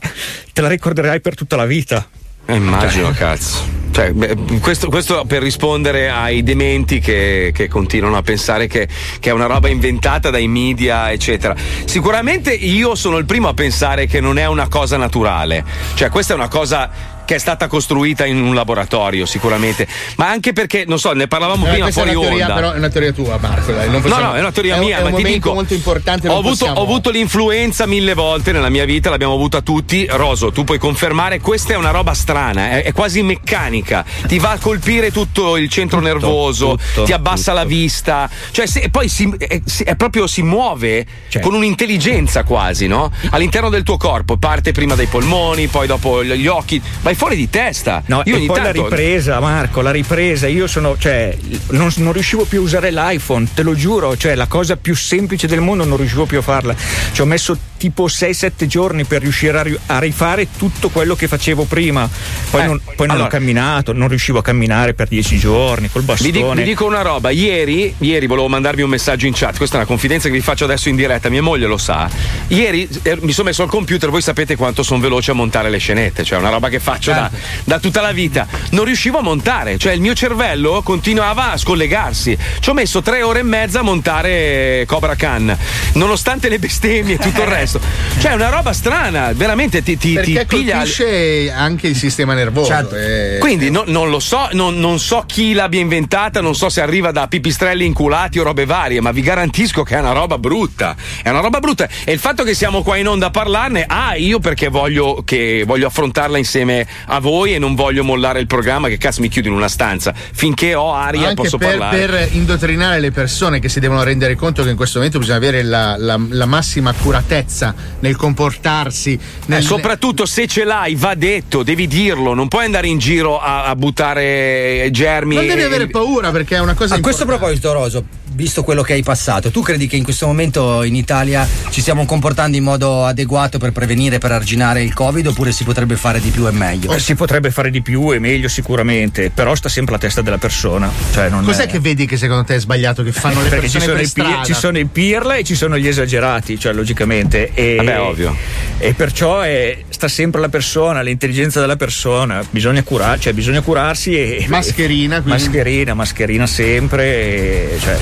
te la ricorderai per tutta la vita. Eh, immagino, cazzo. Cioè, beh, questo, questo per rispondere ai dementi che, che continuano a pensare che, che è una roba inventata dai media, eccetera. Sicuramente io sono il primo a pensare che non è una cosa naturale. Cioè, questa è una cosa che è stata costruita in un laboratorio, sicuramente. Ma anche perché, non so, ne parlavamo Eh, prima questa fuori è teoria, onda. però è una teoria tua, Marco. Dai, non No, possiamo- no, è una teoria è un- mia, è un ma ti dico. molto importante. Ho avuto, possiamo- ho avuto l'influenza mille volte nella mia vita, l'abbiamo avuta tutti. Roso, tu puoi confermare, questa è una roba strana, è, è quasi meccanica. Ti va a colpire tutto il centro nervoso, tutto, ti abbassa la vista. Cioè, se- e poi si, è, si- è proprio si muove con un'intelligenza quasi, no? All'interno del tuo corpo. Parte prima dai polmoni, poi dopo gli occhi. Vai fuori di testa. No, Io e poi tanto. la ripresa, Marco, la ripresa. Io sono, cioè, non, non riuscivo più a usare l'iPhone, te lo giuro, cioè, la cosa più semplice del mondo non riuscivo più a farla. Ci ho messo tipo 6-7 giorni per riuscire a, ri- a rifare tutto quello che facevo prima. Poi Eh, non, poi non allora- ho camminato, non riuscivo a camminare per 10 giorni col Vi bastone. dico, vi dico una roba, ieri, ieri volevo mandarvi un messaggio in chat, questa è una confidenza che vi faccio adesso in diretta, mia moglie lo sa. Ieri eh, mi sono messo al computer, voi sapete quanto sono veloce a montare le scenette, cioè una roba che faccio da, da tutta la vita. Non riuscivo a montare, cioè il mio cervello continuava a scollegarsi. Ci ho messo tre ore e mezza a montare Cobra Khan, nonostante le bestemmie e tutto il resto. Cioè è una roba strana, veramente ti, ti, ti Perché piglia. colpisce anche il sistema nervoso. Certo. eh. Quindi no- non lo so, non, non so chi l'abbia inventata, non so se arriva da pipistrelli inculati o robe varie, ma vi garantisco che è una roba brutta. È una roba brutta. E il fatto che siamo qua in onda a parlarne, ah, io perché voglio, che, voglio affrontarla insieme a voi e non voglio mollare il programma, che cazzo mi chiudo in una stanza. Finché ho aria e anche posso per, parlare. per indottrinare le persone che si devono rendere conto che in questo momento bisogna avere la, la- la massima accuratezza nel comportarsi. Eh, Nel, soprattutto se ce l'hai, va detto, devi dirlo, non puoi andare in giro a, a buttare germi. non devi e- avere paura perché è una cosa A questo proposito, Roso, visto quello che hai passato, tu credi che in questo momento in Italia ci stiamo comportando in modo adeguato per prevenire, per arginare il Covid oppure si potrebbe fare di più e meglio? Eh, Si potrebbe fare di più e meglio sicuramente, però sta sempre la testa della persona. Cioè non Cos'è è- che vedi che secondo te è sbagliato? Che fanno le perché ci persone sono, per strada? ci sono i pirla e ci sono gli esagerati, cioè logicamente. E, Vabbè, ovvio. E perciò è- sta sempre la persona, l'intelligenza della persona. Bisogna, cura- cioè, bisogna curarsi e. Mascherina, quindi. Mascherina, mascherina sempre. e- cioè,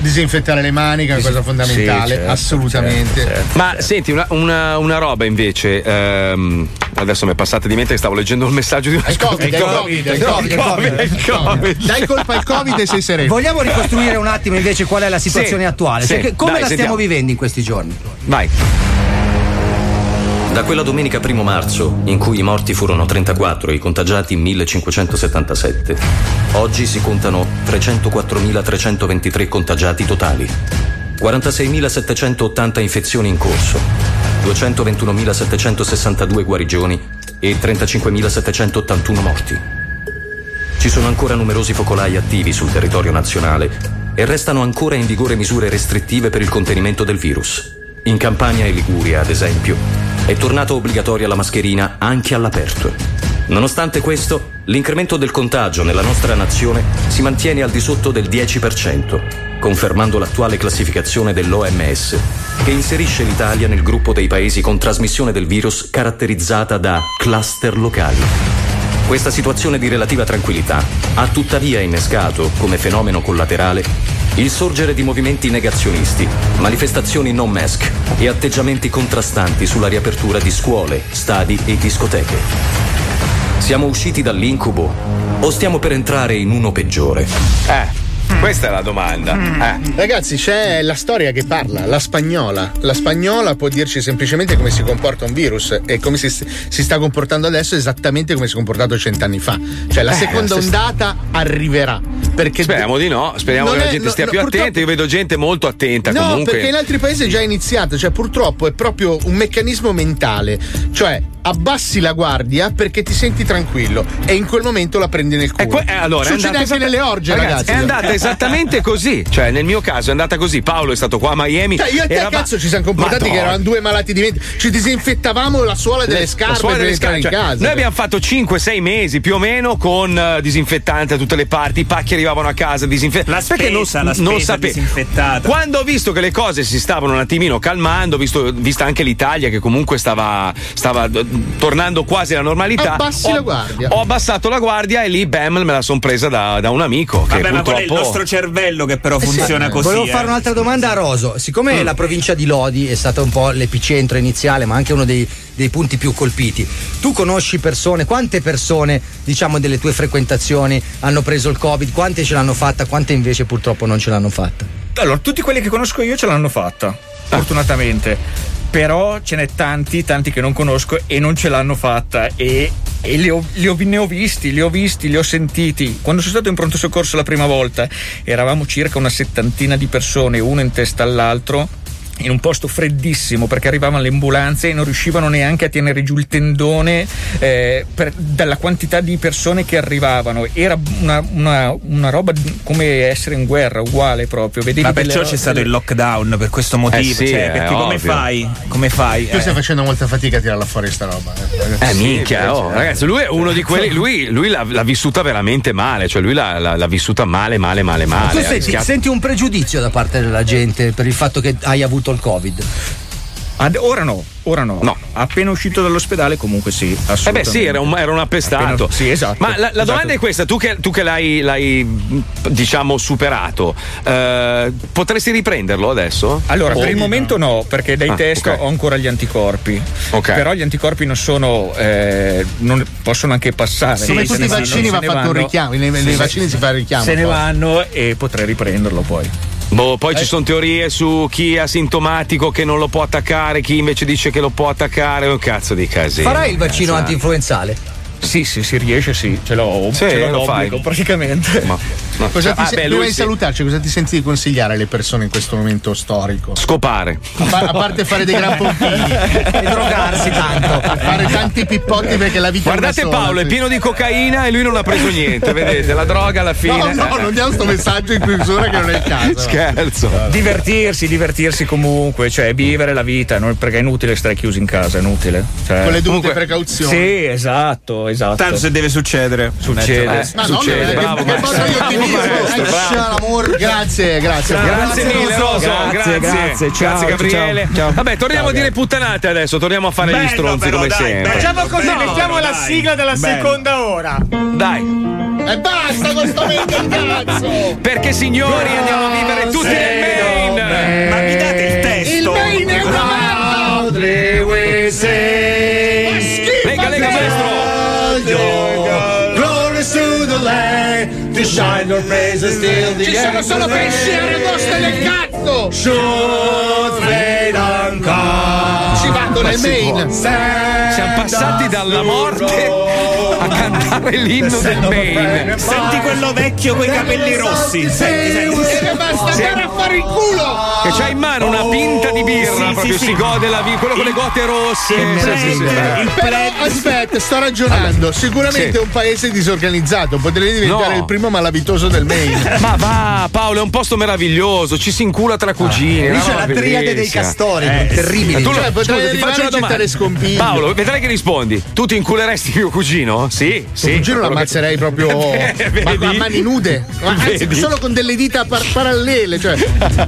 Disinfettare le mani, che è una cosa fondamentale, Sì, certo, assolutamente. Ma senti, una, una- una roba invece. ehm, adesso mi è passata di mente che stavo leggendo il messaggio di una Covid. Dai colpa al Covid e sei sereno. Vogliamo ricostruire un attimo invece qual è la situazione Sì, attuale? sì, Cioè, come dai, la stiamo sentiamo. vivendo in questi giorni? Vai. Da quella domenica 1 marzo, in cui i morti furono 34 e i contagiati 1577, oggi si contano 304.323 contagiati totali, 46.780 infezioni in corso, 221.762 guarigioni e 35.781 morti. Ci sono ancora numerosi focolai attivi sul territorio nazionale e restano ancora in vigore misure restrittive per il contenimento del virus. In Campania e Liguria, ad esempio, è tornata obbligatoria la mascherina anche all'aperto. Nonostante questo, l'incremento del contagio nella nostra nazione si mantiene al di sotto del 10%, confermando l'attuale classificazione dell'OMS, che inserisce l'Italia nel gruppo dei paesi con trasmissione del virus caratterizzata da cluster locali. Questa situazione di relativa tranquillità ha tuttavia innescato, come fenomeno collaterale, il sorgere di movimenti negazionisti, manifestazioni non mask e atteggiamenti contrastanti sulla riapertura di scuole, stadi e discoteche. Siamo usciti dall'incubo o stiamo per entrare in uno peggiore? Eh, questa è la domanda. Eh. Ragazzi, c'è la storia che parla, la spagnola. La spagnola può dirci semplicemente come si comporta un virus e come si, si sta comportando adesso esattamente come si è comportato cent'anni fa. Cioè la Eh, seconda se- ondata arriverà. Perché Speriamo di no, speriamo che la è- gente stia no, più purtroppo- attenta. Io vedo gente molto attenta No, comunque. perché in altri paesi è già iniziato, cioè purtroppo è proprio un meccanismo mentale, cioè abbassi la guardia perché ti senti tranquillo e in quel momento la prendi nel culo. Que- eh, allora, Succede anche nelle orge, ragazzi. È andata esattamente così. Cioè, nel mio caso è andata così. Paolo è stato qua a Miami. Cioè, io e te Erava- cazzo ci siamo comportati Madonna. che eravamo due malati di mente. Ci disinfettavamo la suola delle Le- scarpe la suola per delle entrare in scarpe, cioè, casa. Noi abbiamo fatto 5-6 mesi più o meno con eh, disinfettante a tutte le parti, i pacchi arrivavano a casa, disinfettante. La spesa, la spesa disinfettata. Quando ho visto che le cose si stavano un attimino calmando, visto, vista anche l'Italia che comunque stava, stava eh, tornando quasi alla normalità, Abbassi ho, la guardia. ho abbassato la guardia e lì, bam, me la sono presa da, da un amico. Che Vabbè, ma qual è il purtroppo... nostro cervello che però funziona così? Volevo eh? fare un'altra domanda a Roso. Siccome Mm. la provincia di Lodi è stata un po' l'epicentro iniziale, ma anche uno dei, dei punti più colpiti, tu conosci persone, quante persone, diciamo, delle tue frequentazioni hanno preso il Covid, quante ce l'hanno fatta, quante invece purtroppo non ce l'hanno fatta? Allora, tutti quelli che conosco io ce l'hanno fatta, fortunatamente. Però ce n'è tanti, tanti che non conosco e non ce l'hanno fatta. E, e li ho, li ho- ne ho visti, li ho visti, li ho sentiti. Quando sono stato in pronto soccorso la prima volta, eravamo circa una settantina di persone, uno in testa all'altro. In un posto freddissimo perché arrivavano le ambulanze e non riuscivano neanche a tenere giù il tendone eh, per- dalla quantità di persone che arrivavano. Era una, una- una roba come essere in guerra, uguale proprio. Vedevi Ma perciò ro- c'è stato delle- il lockdown per questo motivo. Eh sì, cioè, perché come fai? Come fai? Tu Eh. stai facendo molta fatica a tirarla fuori sta roba. Eh, Eh, minchia, oh, cioè, ragazzi, lui è uno di quelli. Lui, lui l'ha, l'ha vissuta veramente male, cioè lui l'ha, l'ha- l'ha vissuta male, male, male, male. tu ha senti, senti un pregiudizio da parte della gente per il fatto che hai avuto il Covid? Ad- ora no, ora no. Appena uscito dall'ospedale, comunque sì. Eh beh assolutamente. sì, era un, era un appestato. Appena- sì, esatto. Ma la, la Esatto. domanda è questa, tu che, tu che l'hai, l'hai, diciamo superato, eh, potresti riprenderlo adesso? Allora, per O- il momento no, perché dai Ah, test ok. ho ancora gli anticorpi. Ok. Però gli anticorpi non sono. eh, non possono anche passare. Come Se tutti ne i vanno, vaccini se va ne fatto un vanno. richiamo. Nei, nei Sì, vaccini sì. si fa il richiamo. Se ne poi. vanno e potrei riprenderlo poi. Boh, poi ci sono teorie su chi è asintomatico che non lo può attaccare, chi invece dice che lo può attaccare, un cazzo di casino. Farai il vaccino Cazzo. anti-influenzale? Sì, sì, si riesce, sì. Ce l'ho, Sì, ce l'ho lo fai. praticamente. Ma Cosa ti Ah, se- beh, lui sì. salutarci, cosa ti senti di consigliare alle persone in questo momento storico? Scopare. A, a parte fare dei gran pompini e drogarsi tanto. Fare tanti pippotti perché la vita Guardate è una sola, Paolo, è sì. pieno di cocaina e lui non ha preso niente, vedete, la droga alla fine. No, no, non diamo sto messaggio in chiusura che non è il caso. Scherzo. Divertirsi, divertirsi comunque, cioè vivere la vita, non- perché è inutile stare chiusi in casa, è inutile. Cioè- Con le dovute Comunque- precauzioni. Sì, esatto, esatto. Tanto se deve succedere. Succede. Eh, Ma Succede, no, che- bravo, che maestro. L'amore. Grazie, grazie. Grazie mille, Roso. Grazie, grazie, ciao, Grazie, Gabriele. ciao, ciao. Vabbè, torniamo a dire puttanate adesso, torniamo a fare gli stronzi però, come dai, sempre. Facciamo così, Bello, mettiamo la dai. sigla della Bello. seconda ora. Dai. E basta con sto mente in cazzo! Perché signori andiamo a vivere tutti nel Maine. Ma mi date il Il testo? Maine è una Lega, Ci sono solo pesci e cazzo! Ci vado nel Maine! Siamo passati dalla morte a cantare l'inno del Maine. Senti quello vecchio coi capelli rossi. Senti, senti. E andare a fare il culo! Che c'ha in mano una pinta di birra, Sì, proprio sì, si sì. gode la vita, quello con le gote rosse. Sì, sì, sì. Il Però aspetta, sto ragionando. Sicuramente Sì. è un paese disorganizzato. Potrei diventare No. il primo malavitoso del Maine. Ma va, Paolo, è un posto meraviglioso, ci si incula tra cugini. Lì una c'è la triade dei castori, Eh, terribili. Tu Cioè, potrei scusa, ti faccio una domanda. Paolo, vedrai che rispondi. Tu ti inculeresti mio cugino? Sì, sì. Tuo cugino lo quello che- ammazzerei proprio Eh, ma vedi? a mani nude, ma anzi, solo con delle dita par- parallele, cioè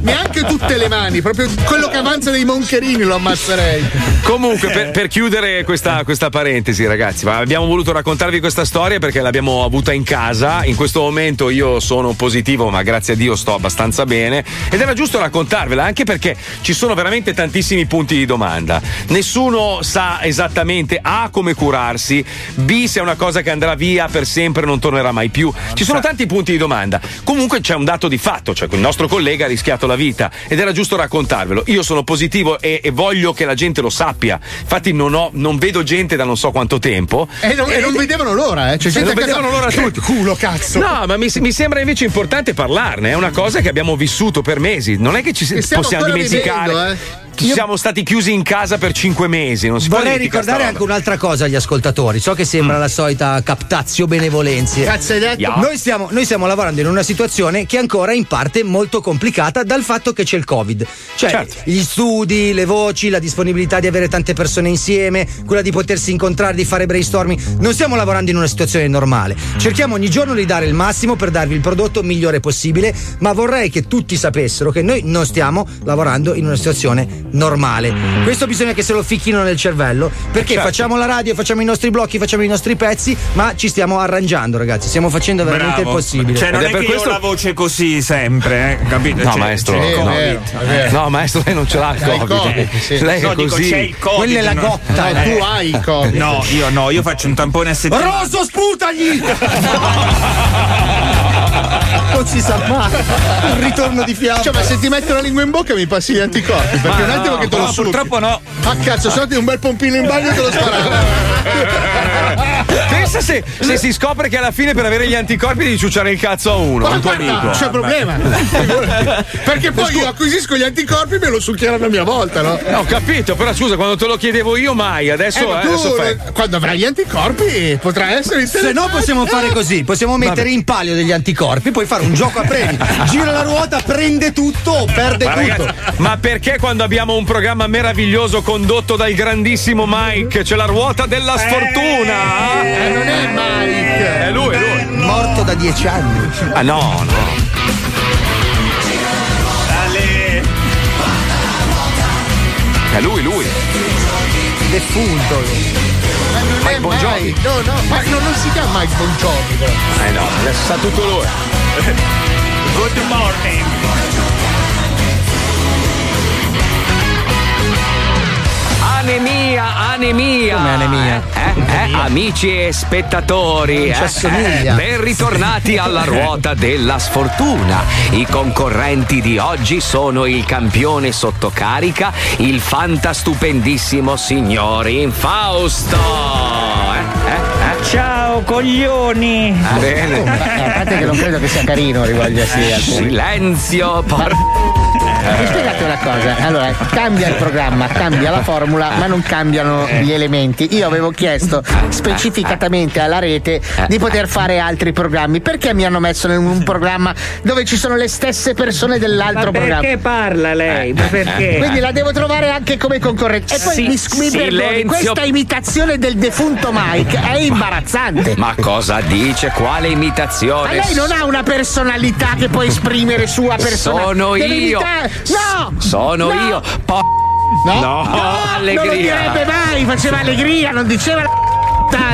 neanche tutte le mani, proprio quello che avanza dei moncherini lo ammazzerei. Comunque, per, per chiudere questa, questa parentesi, ragazzi, ma abbiamo voluto raccontarvi questa storia perché l'abbiamo avuta in casa. In questo momento io sono positivo, ma grazie a Dio sto abbastanza bene. Ed era giusto raccontarvela, anche perché ci sono veramente tantissimi punti di domanda. Nessuno sa esattamente A come curarsi, B se è una cosa che andrà via per sempre e non tornerà mai più. Ci sono tanti punti di domanda. Comunque c'è un dato di fatto, cioè il nostro collega ha rischiato la vita ed era giusto raccontarvelo. Io sono positivo e, e voglio che la gente lo sappia. Infatti non, ho- non vedo gente da non so quanto tempo. E non, e non vedevano l'ora, eh. Cioè, gente non vedevano l'ora tutti. Culo, cazzo. No, ma mi, mi sembra invece importante parlarne. È una cosa che abbiamo vissuto per mesi. Non è che ci Che possiamo dimenticare. vivendo, eh. Ci siamo stati chiusi in casa per cinque mesi. Non si può Vorrei ricordare anche un'altra cosa agli ascoltatori. So che sembra la solita captazio benevolenze. Cazzo hai detto? Ya. Noi stiamo, noi stiamo lavorando in una situazione che è ancora in parte molto complicata dal fatto che c'è il Covid. Cioè, Certo. gli studi, le voci, la disponibilità di avere tante persone insieme, quella di potersi incontrare, di fare brainstorming. Non stiamo lavorando in una situazione normale. Cerchiamo ogni giorno di dare il massimo per darvi il prodotto migliore possibile, ma vorrei che tutti sapessero che noi non stiamo lavorando in una situazione normale. Questo bisogna che se lo ficchino nel cervello, perché Certo. facciamo la radio, facciamo i nostri blocchi, facciamo i nostri pezzi, ma ci stiamo arrangiando, ragazzi. Stiamo facendo veramente Bravo. il possibile. Cioè, non Ed è, è per che questo- io ho la voce così sempre, eh? capito? No, Cioè, maestro, no. Vero. No, maestro, lei non ce l'ha il Covid. Covid, sì. Lei è No, dico, c'è il Covid. Quella è la gotta. No, tu hai il Covid. No, io no, io faccio un tampone a settimana. Rosso, sputagli! non si sa mai. Un ritorno di fiamma. Cioè, ma se ti metto la lingua in bocca mi passi gli anticorpi. Perché Ma un attimo no, che te lo No, succhi. purtroppo no. Ah, cazzo, se no ti un bel pompino in bagno e te lo sparavo. Pensa se, se si scopre che alla fine per avere gli anticorpi devi ciucciare il cazzo a uno, a un tuo Guarda, amico. Non c'è problema. Perché poi io acquisisco gli anticorpi e me lo succhieranno a mia volta, no? Eh, Ho capito, però scusa, quando te lo chiedevo io mai, adesso, Eh, ma eh, tu, adesso fai. quando avrai gli anticorpi potrà essere Se no interessante. possiamo fare così, possiamo mettere in palio degli anticorpi, poi fare un gioco a premi. Gira la ruota, prende tutto o perde Ma, tutto. ragazzi, ma perché quando abbiamo un programma meraviglioso condotto dal grandissimo Mike c'è la ruota della sfortuna? Eh, non è Mike. È lui, è lui. Morto da dieci anni. Ah no, no. È lui, lui. Defunto. Ma non Mike è Bon Jovi. Mike. No, no, ma no, non si chiama Mike Bon Jovi. però. Eh no, adesso sa tutto lui. Good morning. Anemia, anemia. Come anemia? Eh, eh, amici e spettatori. Eh, eh, ben ritornati alla ruota della sfortuna. I concorrenti di oggi sono il campione sotto carica, il fantastupendissimo signor Infausto. Eh, eh, eh. Ciao Ciao coglioni! Bene. Eh, a parte che non credo che sia carino rivolgersi al. Silenzio, por- Mi spiegate una cosa, allora cambia il programma, cambia la formula, ma non cambiano gli elementi. Io avevo chiesto specificatamente alla rete di poter fare altri programmi. Perché mi hanno messo in un programma dove ci sono le stesse persone dell'altro Ma programma? perché parla lei? Ma perché? Quindi la devo trovare anche come concorrente. E poi Sì, mi, mi perdoni, questa imitazione del defunto Mike è imbarazzante. Ma cosa dice? Quale Ma imitazione? lei non ha una personalità che può esprimere sua personalità. Sono Deve io. imitare- No! Sono No! io. Po- No, No, non lo allegria. direbbe mai, faceva allegria, non diceva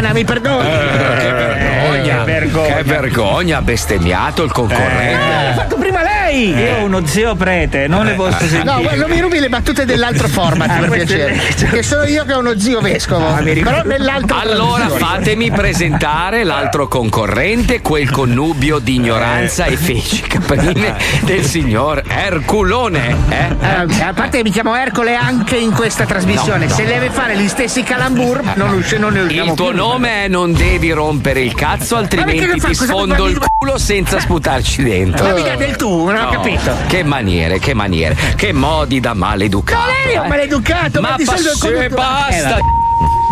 la mi perdoni. Eh, che vergogna, vergogna. che vergogna, ha bestemmiato il concorrente. L'ha fatto prima lei! Io ho uno zio prete, non le posso sentire. No, non mi rubi le battute dell'altro format, Ah, per piacere. Che sono io che ho uno zio vescovo. Ah, però nell'altro Allora trasmissione. fatemi presentare l'altro concorrente, quel connubio di ignoranza e feci caprine del signor Erculone. Eh? Eh, a parte che mi chiamo Ercole anche in questa trasmissione, No, no. se deve fare gli stessi calambur non, usci- non ne usciamo Il tuo più. nome è non devi rompere il cazzo, altrimenti ti sfondo il culo senza sputarci dentro. Ma mi dà del tu, non ho capito. Che maniere, che maniere, che modi da maleducato. No, lei è un eh. maleducato, ma, Ma di solito il conduttore- basta. Eh,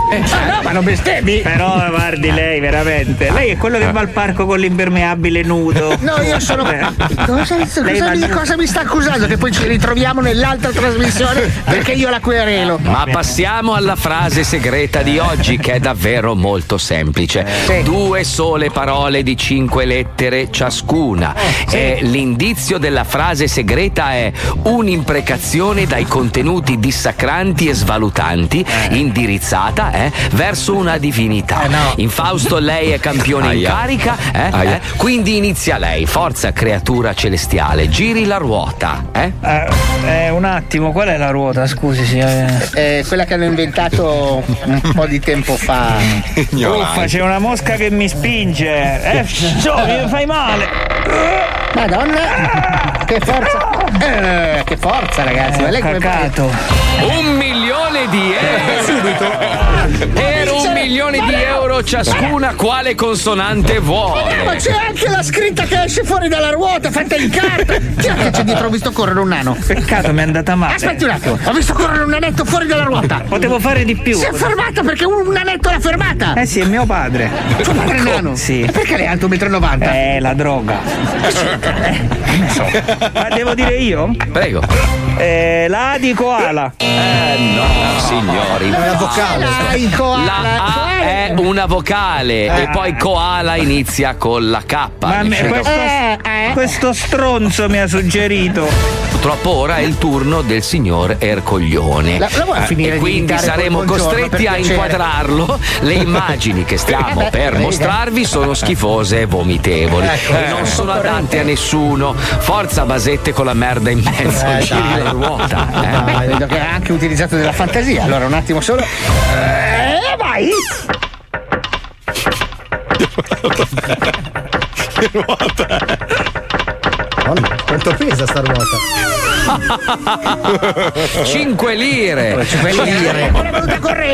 Ah, no, ma non bestemmi. Però guardi lei veramente. Lei è quello che va al parco con l'impermeabile nudo. No, io sono. Eh. Cosa, cosa va mi, cosa mi sta accusando? Che poi ci ritroviamo nell'altra trasmissione perché io la querelo. Ma passiamo alla frase segreta di oggi, che è davvero molto semplice. Sì. Due sole parole di cinque lettere ciascuna. E l'indizio della frase segreta è un'imprecazione dai contenuti dissacranti e svalutanti, indirizzata eh, verso una divinità. In Fausto lei è campione in carica, eh, eh, quindi inizia lei. Forza creatura celestiale, giri la ruota. Eh? Eh, eh, un attimo, qual è la ruota? Scusi, sì. Eh. Eh, quella che hanno inventato un po' di tempo fa. Uffa, c'è una mosca che mi spinge. Eh, so, mi fai male. Madonna! Che forza! Eh, che forza, ragazzi! Ma lei come Cacato. Un milione di euro subito per un milione di euro ciascuna quale consonante Eh, vuole ma c'è anche la scritta che esce fuori dalla ruota, fatta in carta! Chi è che c'è dietro? Ho visto correre un nano. Peccato, mi è andata male. Aspetti un attimo, ho visto correre un nanetto fuori dalla ruota! Potevo fare di più. Si è fermata perché un nanetto l'ha fermata! Eh sì, è mio padre. Tuo padre è nano? Sì. E perché lei è alto 1,90 m? Eh, la droga. Eh, so. Ma devo dire io? prego Eh, la di koala. eh no signori È una vocale. Dai, koala. la A è una vocale e poi koala inizia con la K Ma me- questo, questo stronzo mi ha suggerito. purtroppo ora è il turno del signor Ercoglione La- la vuoi finire e di quindi saremo costretti a inquadrarlo le immagini che stiamo Eh beh, per mostrarvi sono schifose e vomitevoli Ecco, e non eh. sono adatte a nessuno forza basette con la merda in mezzo Eh, giri dai. la ruota eh. Vedo che ha anche utilizzato della fantasia. Allora, un attimo solo. Eh, vai! Madonna, quanto pesa sta ruota? 5 lire Cinque lire.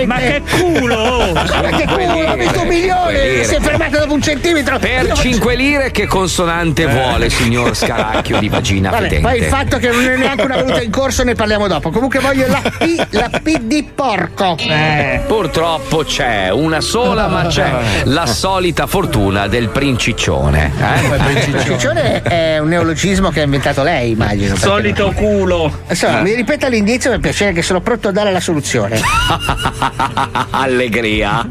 Ma che culo! Ma che culo, ha visto un milione! Si è fermata dopo un centimetro! per Io- 5 lire che consonante vuole signor Scaracchio di vagina Vabbè, fedente poi il fatto che non è neanche una venuta in corso ne parliamo dopo. Comunque voglio la P, la P di porco. Eh, Purtroppo c'è una sola, ma c'è la solita fortuna del princiccione. Eh? Il ciccione è un neologismo che ha inventato lei, immagino. solito culo. Insomma, mi ripeta l'indizio per piacere che sono pronto a dare la soluzione. Allegria.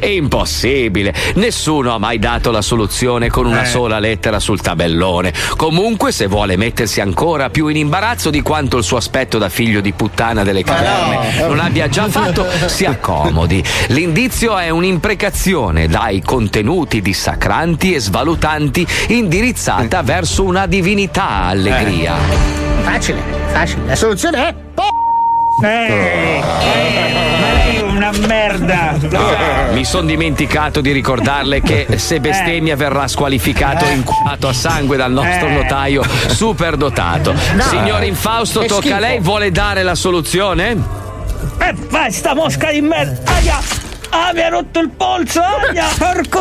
È impossibile. Nessuno ha mai dato la soluzione con una sola lettera sul tabellone. Comunque, se vuole mettersi ancora più in imbarazzo di quanto il suo aspetto da figlio di puttana delle caverne non abbia già fatto, si accomodi. L'indizio è un'imprecazione dai contenuti dissacranti e svalutanti indirizzata verso una divinità allegria. Facile, facile. La soluzione è. Eh, eh, ma lei è una merda. Sa. Mi sono dimenticato di ricordarle che se bestemmia verrà squalificato e inculato a sangue dal nostro Eh. notaio super dotato. Signor Infausto, Che tocca a schifo. lei, vuole dare la soluzione? Eh, vai, sta mosca di merda. Aia. Ah, mi ha rotto il polso, aia! Porco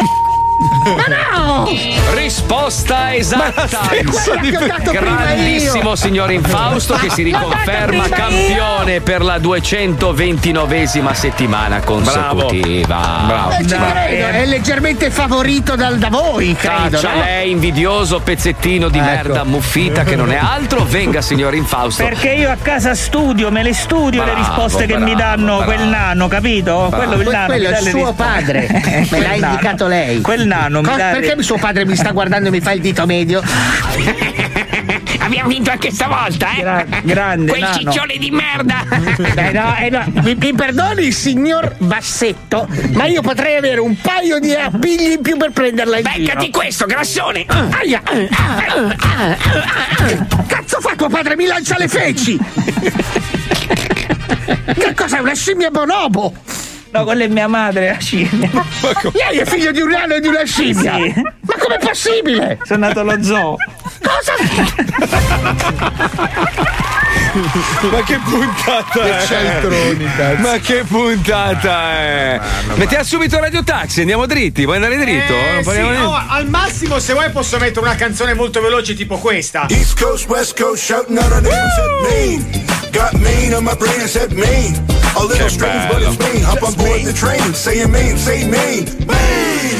Ma no! Risposta esatta. Grandissimo io. signor Infausto che si riconferma campione per la 229esima settimana consecutiva. Bravo. Ci credo, è leggermente favorito dal- da voi, credo. Caccia no? lei invidioso pezzettino di merda muffita che non è altro. Venga signor Infausto. Perché io a casa studio, me le studio le Bravo, risposte che mi bravo, danno bravo. quel nano, capito? Bravo. Quello, il nano quello è il suo risposte. padre. Me l'ha indicato lei. Quel nano mi Co- dà le- Perché suo padre mi sta guardando e mi fa il dito medio? Abbiamo vinto anche stavolta, eh? grande Quei nano. ciccioni di merda! Eh no, eh no, mi, mi perdoni, signor Bassetto, ma io potrei avere un paio di appigli in più per prenderla in giro. Beccati questo, grassone! Aia! Cazzo fa tuo padre? Mi lancia le feci! che cos'è? Una scimmia bonobo? No, quella è mia madre, la scimmia. Lei è figlio di un nano e di una scimmia? Sì. Ma com'è possibile? Sono nato allo zoo. Ma che puntata Che è? cialtroni, cazzo. Ma che puntata è? Mettiamo subito Radio Taxi, andiamo dritti, vuoi andare dritto? Eh, Non sì, no, al massimo se vuoi posso mettere una canzone molto veloce tipo questa. East Coast, West Coast, shouting out our names at mean. Got mean on my brain, said mean. A little Che strange, but bello. it's mean. Hop on board the train, say it mean, say mean.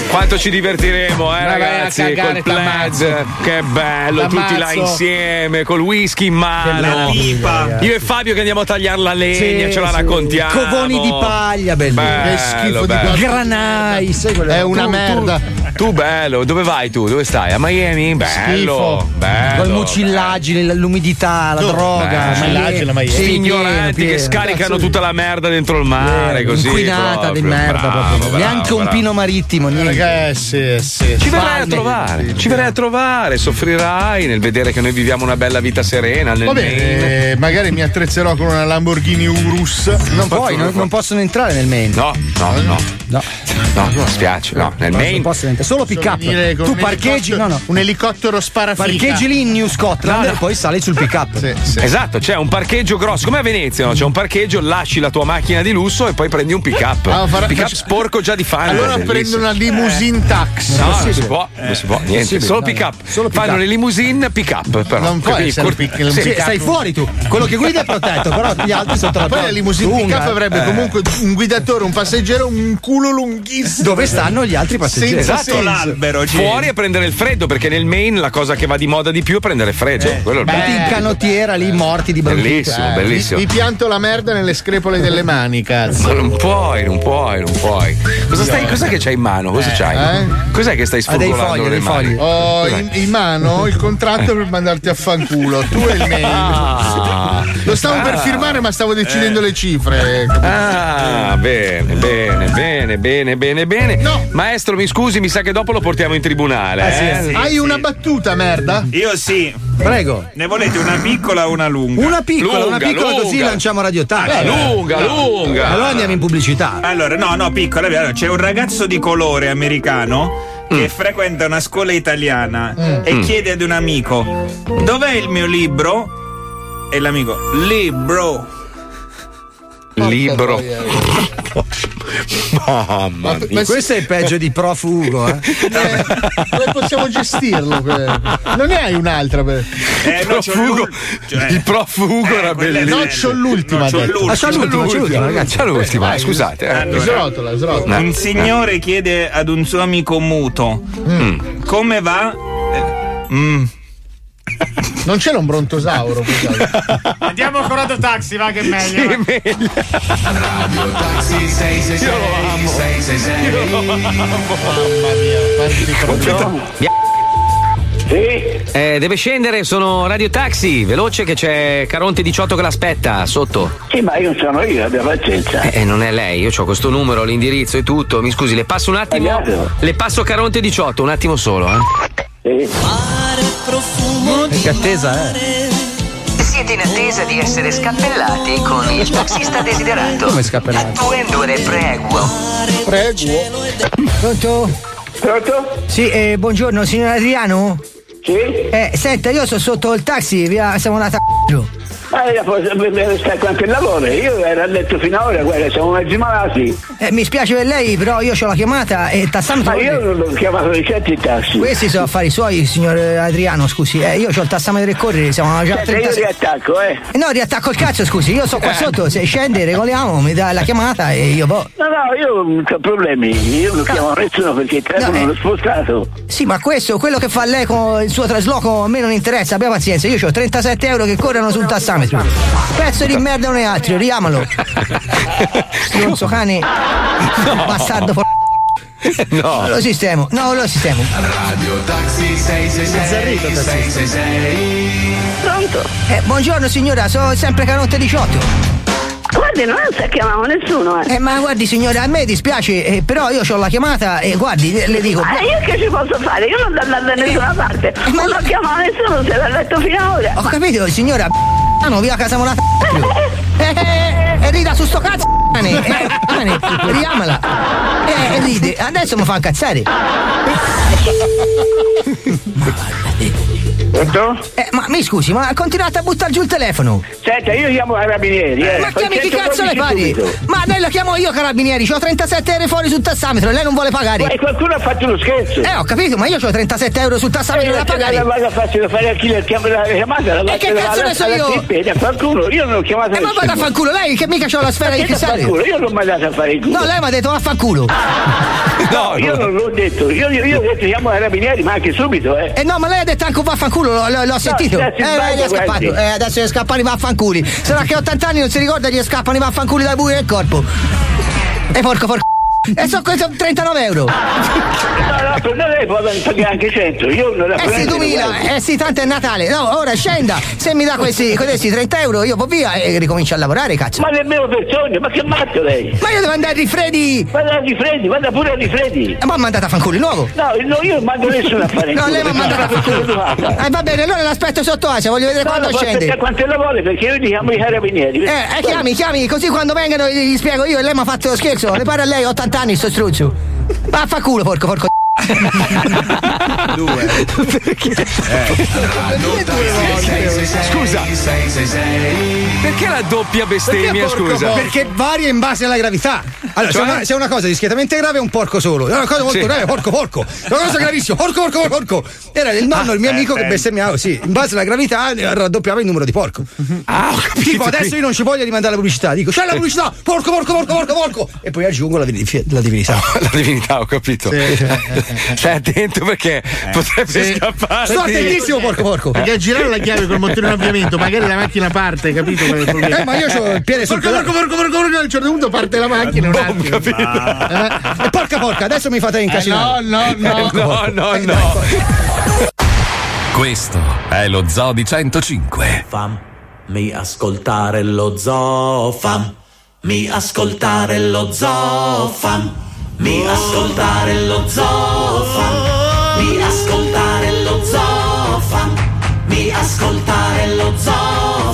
Quanto ci divertiremo, eh, Ma vai a ragazzi, cagare, col t'ammazzo. pledge. Che bello, tutti là T'ammazzo. insieme, col whisky in mano. bella pipa. Io e Fabio che andiamo a tagliare la legna, Sì, ce la sì. raccontiamo. Covoni di paglia, bellissimo. Bello, Che schifo di bello. cosa. Granai, sai quello È una Tu- merda. Tu, bello, dove vai tu? Dove stai? A Miami? Bello. Schifo. Bello. Col mucillagine, l'umidità, la Tu- droga, Bello. Mucillagine, Miami. Sì, ignoranti pieno, che pieno. scaricano Cazzo, tutta la merda dentro il mare, così. Inquinata proprio. di merda Bravo, proprio. bravo, Neanche un bravo. pino marittimo, niente. Ragazzi, Eh, sì, sì. Ci verrai a trovare, ci verrai a trovare, soffrirai nel vedere che noi viviamo una bella vita serena nel Va bene, eh, magari mi attrezzerò con una Lamborghini Urus. Non puoi, non, non possono entrare nel Maine. No, no, no. No. No, mi spiace, no, nel Non Maine. possono entrare, solo pick up. Tu parcheggi, no, no. Un elicottero sparafica. Parcheggi lì in New Scotland No, e poi sali sul pick up. Sì, sì. Esatto, c'è un parcheggio grosso, come a Venezia, no? c'è un parcheggio, lasci la tua macchina di lusso e poi prendi un pick up. Ah, farà- pick up sporco già di fango. Allora prendo una limousine tax. No, non si può, non si può, niente, Possibile, solo pick up. Fanno le limousine pick up, però. Non essere cor- pick- sì. Stai fuori tu. Quello che guida è protetto, però gli altri sotto la Poi la limousine pick up avrebbe Eh. comunque un guidatore, un passeggero, un culo lunghissimo. Dove stanno gli altri passeggeri? Senza Senso. l'albero, Gigi. Fuori a prendere il freddo, perché nel Maine la cosa che va di moda di più è prendere freddo. Quello Tutti bello. in canottiera lì morti di bronchite. Bellissimo, Eh, bellissimo. Vi, vi pianto la merda nelle screpole delle mani, Ma cazzo. non puoi, non puoi, non puoi. Cosa stai, cos'è che c'hai in mano? Cosa c'hai? eh? Cos'è che stai dei fogli, nelle dei fogli. Ho Cos'è? in, in mano il contratto per mandarti a fanculo. Tu e il mail. Ah. Lo stavo per Ah. firmare, ma stavo decidendo le cifre. Ah, bene, bene, bene, bene, bene, bene. No. Maestro, mi scusi, mi sa che dopo lo portiamo in tribunale. eh? Hai una battuta, merda? Io sì. Prego. Ne volete una piccola o una lunga? Una piccola, una Lunga, piccola così lunga. lanciamo Radio Taxi. Eh, lunga, lunga. Allora andiamo in pubblicità. Allora, no, no, piccola. allora, C'è un ragazzo di colore americano che frequenta una scuola italiana e Mm. chiede ad un amico: Dov'è il mio libro? E l'amico: Libro. Libro. Mamma Ma- mia. ma- Questo è il peggio di prof Ugo, eh. Eh, come possiamo gestirlo? Non ne hai un'altra? Per... Eh, c'ho Profugo. l'ul- cioè- Il profugo era quella è bellissimo. No, c'ho l'ultima. No, c'ho l'ultima. Ah, c'ho l'ultima, c'ho l'ultima, ragazzi. C'è l'ultima, Vai, scusate. eh. Allora. Srotola, srotola. Un signore chiede ad un suo amico muto: Come va? Eh, mm. Non c'era un brontosauro. Andiamo con Radio Taxi, va che è meglio. Sì, meglio. Io lo amo. Io lo amo. Mamma mia, quanti problemi. Eh, deve scendere, sono Radio Taxi, veloce che c'è Caronte 18 che l'aspetta sotto. Sì, ma io sono io, abbia pazienza. Eh, non è lei, io ho questo numero, l'indirizzo e tutto. Mi scusi, le passo un attimo. Le passo Caronte 18, un attimo solo, eh. Sì. E che attesa, eh. Siete in attesa di essere scappellati con il taxista desiderato. Come scappellati? Attuendore prego. Prego. Pronto? Pronto? Sì, eh, buongiorno, signor Adriano? Sì? Eh, senta, io sono sotto il taxi, via, siamo andati a giù. Ma io posso stare quanto lavoro? Io ero a letto fino a ora, guarda, siamo mezzi malati. Eh, mi spiace per lei, però io ho la chiamata e tassametro. Ma io non l'ho chiamato di certi tassi. Questi sono affari suoi, signor Adriano, scusi. Eh, io ho il tassametro e correre, siamo già a Senta, io 36. riattacco, eh. Eh, No, riattacco il cazzo, scusi, io sono qua Eh. sotto, se scende, regoliamo, mi dà la chiamata e io boh. No, no, io non ho problemi, io non chiamo nessuno perché il telefono No, eh. l'ho spostato. Sì, ma questo, quello che fa lei con il suo trasloco, a me non interessa, abbia pazienza, io ho 37 euro che corrono sul tassametro. Pezzo di merda non è altro, riamalo. Stronzo cane. Bastardo for... No. Lo sistemo, no, lo sistemo. Radio Taxi 666 666 Pronto? Eh, buongiorno signora, sono sempre Canotte 18. Guardi, non sta chiamando nessuno, eh. Eh, ma guardi signora, a me dispiace, eh, però io ho la chiamata e guardi, le, le dico. Ma io che ci posso fare? Io non devo andare da nessuna parte. Non ho chiamato nessuno, se l'ha letto fino ad ora. Ho capito, signora. No, via casa molata. Eh, eh, eh, rida su sto cazzo. cane, Eh, cane, riamala. Eh, eh, ride. Adesso mi fa incazzare. Pronto? Eh, ma mi scusi, ma continuate a buttare giù il telefono. Senta, io chiamo i carabinieri, eh. Ma chiami chi cazzo le 112 pari? Ma lei lo chiamo io carabinieri, ho 37 euro fuori sul tassametro e lei non vuole pagare. Ma qualcuno ha fatto uno scherzo. Eh, ho capito, ma io ho 37 euro sul tassametro da pagare. La vado a farsi da fare a chi le chiama la chiamata. La E che cazzo ne so io? E qualcuno, io non ho chiamato Eh, ma vada a fanculo, lei che mica c'ho la sfera di Ma cristallo. fanculo? Io non mi dato a fare il culo. No, lei mi ha detto vaffanculo. No, io non l'ho detto. Io, ho detto chiamo i carabinieri, ma anche subito, eh. Eh no, ma lei ha detto anche un vaffanculo, l'ho, l'ho- sentito. adesso eh, sbaglia, gli è scappato. Eh, adesso gli scappano i vaffanculi. Sarà che a 80 anni non si ricorda gli scappano i vaffanculi dal buio del corpo. E porco porco. E so questo 39 euro. No, no, per lei può pagare anche 100. Io non Eh sì, 2000, eh sì, tanto è Natale. No, ora scenda. Se mi dà questi, questi 30 euro, io vado via e ricomincio a lavorare, cazzo. Ma nemmeno per sogno, ma che matto lei? Ma io devo andare a rifredi. Vada a rifreddi, vada pure a rifreddi. Ma mi ha mandato a fanculo il nuovo. No, no, io non mando nessuno a fare No, lei mi ha mandato a sono fanculo. Eh, va bene, allora l'aspetto sotto Asia, voglio vedere No, quando no, scende. quanto la vuole perché io gli chiamo i carabinieri. Eh, eh, chiami, chiami, così quando vengono gli gli spiego io e lei mi ha fatto lo scherzo. Le pare a lei 80 anni sto struzzo. Vaffanculo, porco, porco. Due. Perché? Scusa. Perché la doppia bestemmia, scusa? Perché varia in base alla gravità. Allora, Cioè? se, una, se una cosa discretamente grave è un porco solo, è una cosa molto Sì. grave, porco porco. È una cosa gravissima, porco porco porco. Era il nonno, il mio Ah, amico eh, che eh. bestemmiava, sì, in base alla gravità eh, raddoppiava il numero di porco. Ah, ho capito. Tipo adesso io non ci voglio rimandare la pubblicità, dico c'è la pubblicità, porco porco porco porco porco e poi aggiungo la, la divinità. La divinità, ho capito. Stai attento perché potrebbe Sì. scappare. Sto attentissimo, porco porco. Perché a girare la chiave col motore in avviamento, magari la macchina parte, capito? Eh, ma io c'ho il piede sul porco, porco, porco, porco, porco, a un certo punto parte la macchina un attimo. Eh, e porca porca, adesso mi fate incasinare. no, no, no. Porco, porco. no, Eh, no. Questo è lo Zoo di 105. Fammi ascoltare lo zoo, fammi ascoltare lo zoo, fammi ascoltare lo zoo, fammi ascoltare lo zoo, fammi ascoltare lo zoo,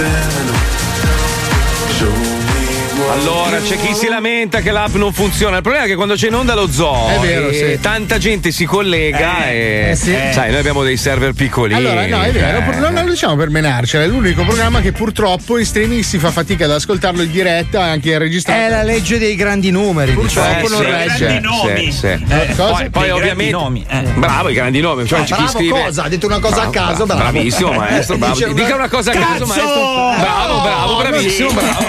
open Allora, c'è chi si lamenta che l'app non funziona. Il problema è che quando c'è in onda lo zoo, È vero, e sì. tanta gente si collega e eh, sì. sai, noi abbiamo dei server piccolini. Allora, no, è vero, eh. non, lo diciamo per menarcela, è l'unico programma che purtroppo in streaming si fa fatica ad ascoltarlo in diretta e anche registrato. È la legge dei grandi numeri. Purtroppo Eh, non sì, regge. sì, sì, sì. Eh, cosa? Poi, poi ovviamente grandi nomi, bravo i grandi nomi cioè Ah, c'è chi bravo scrive cosa? Ha detto una cosa a caso, bravo. bravissimo maestro bravo. Dice una- dica una cosa a caso maestro bravo bravo bravissimo bravo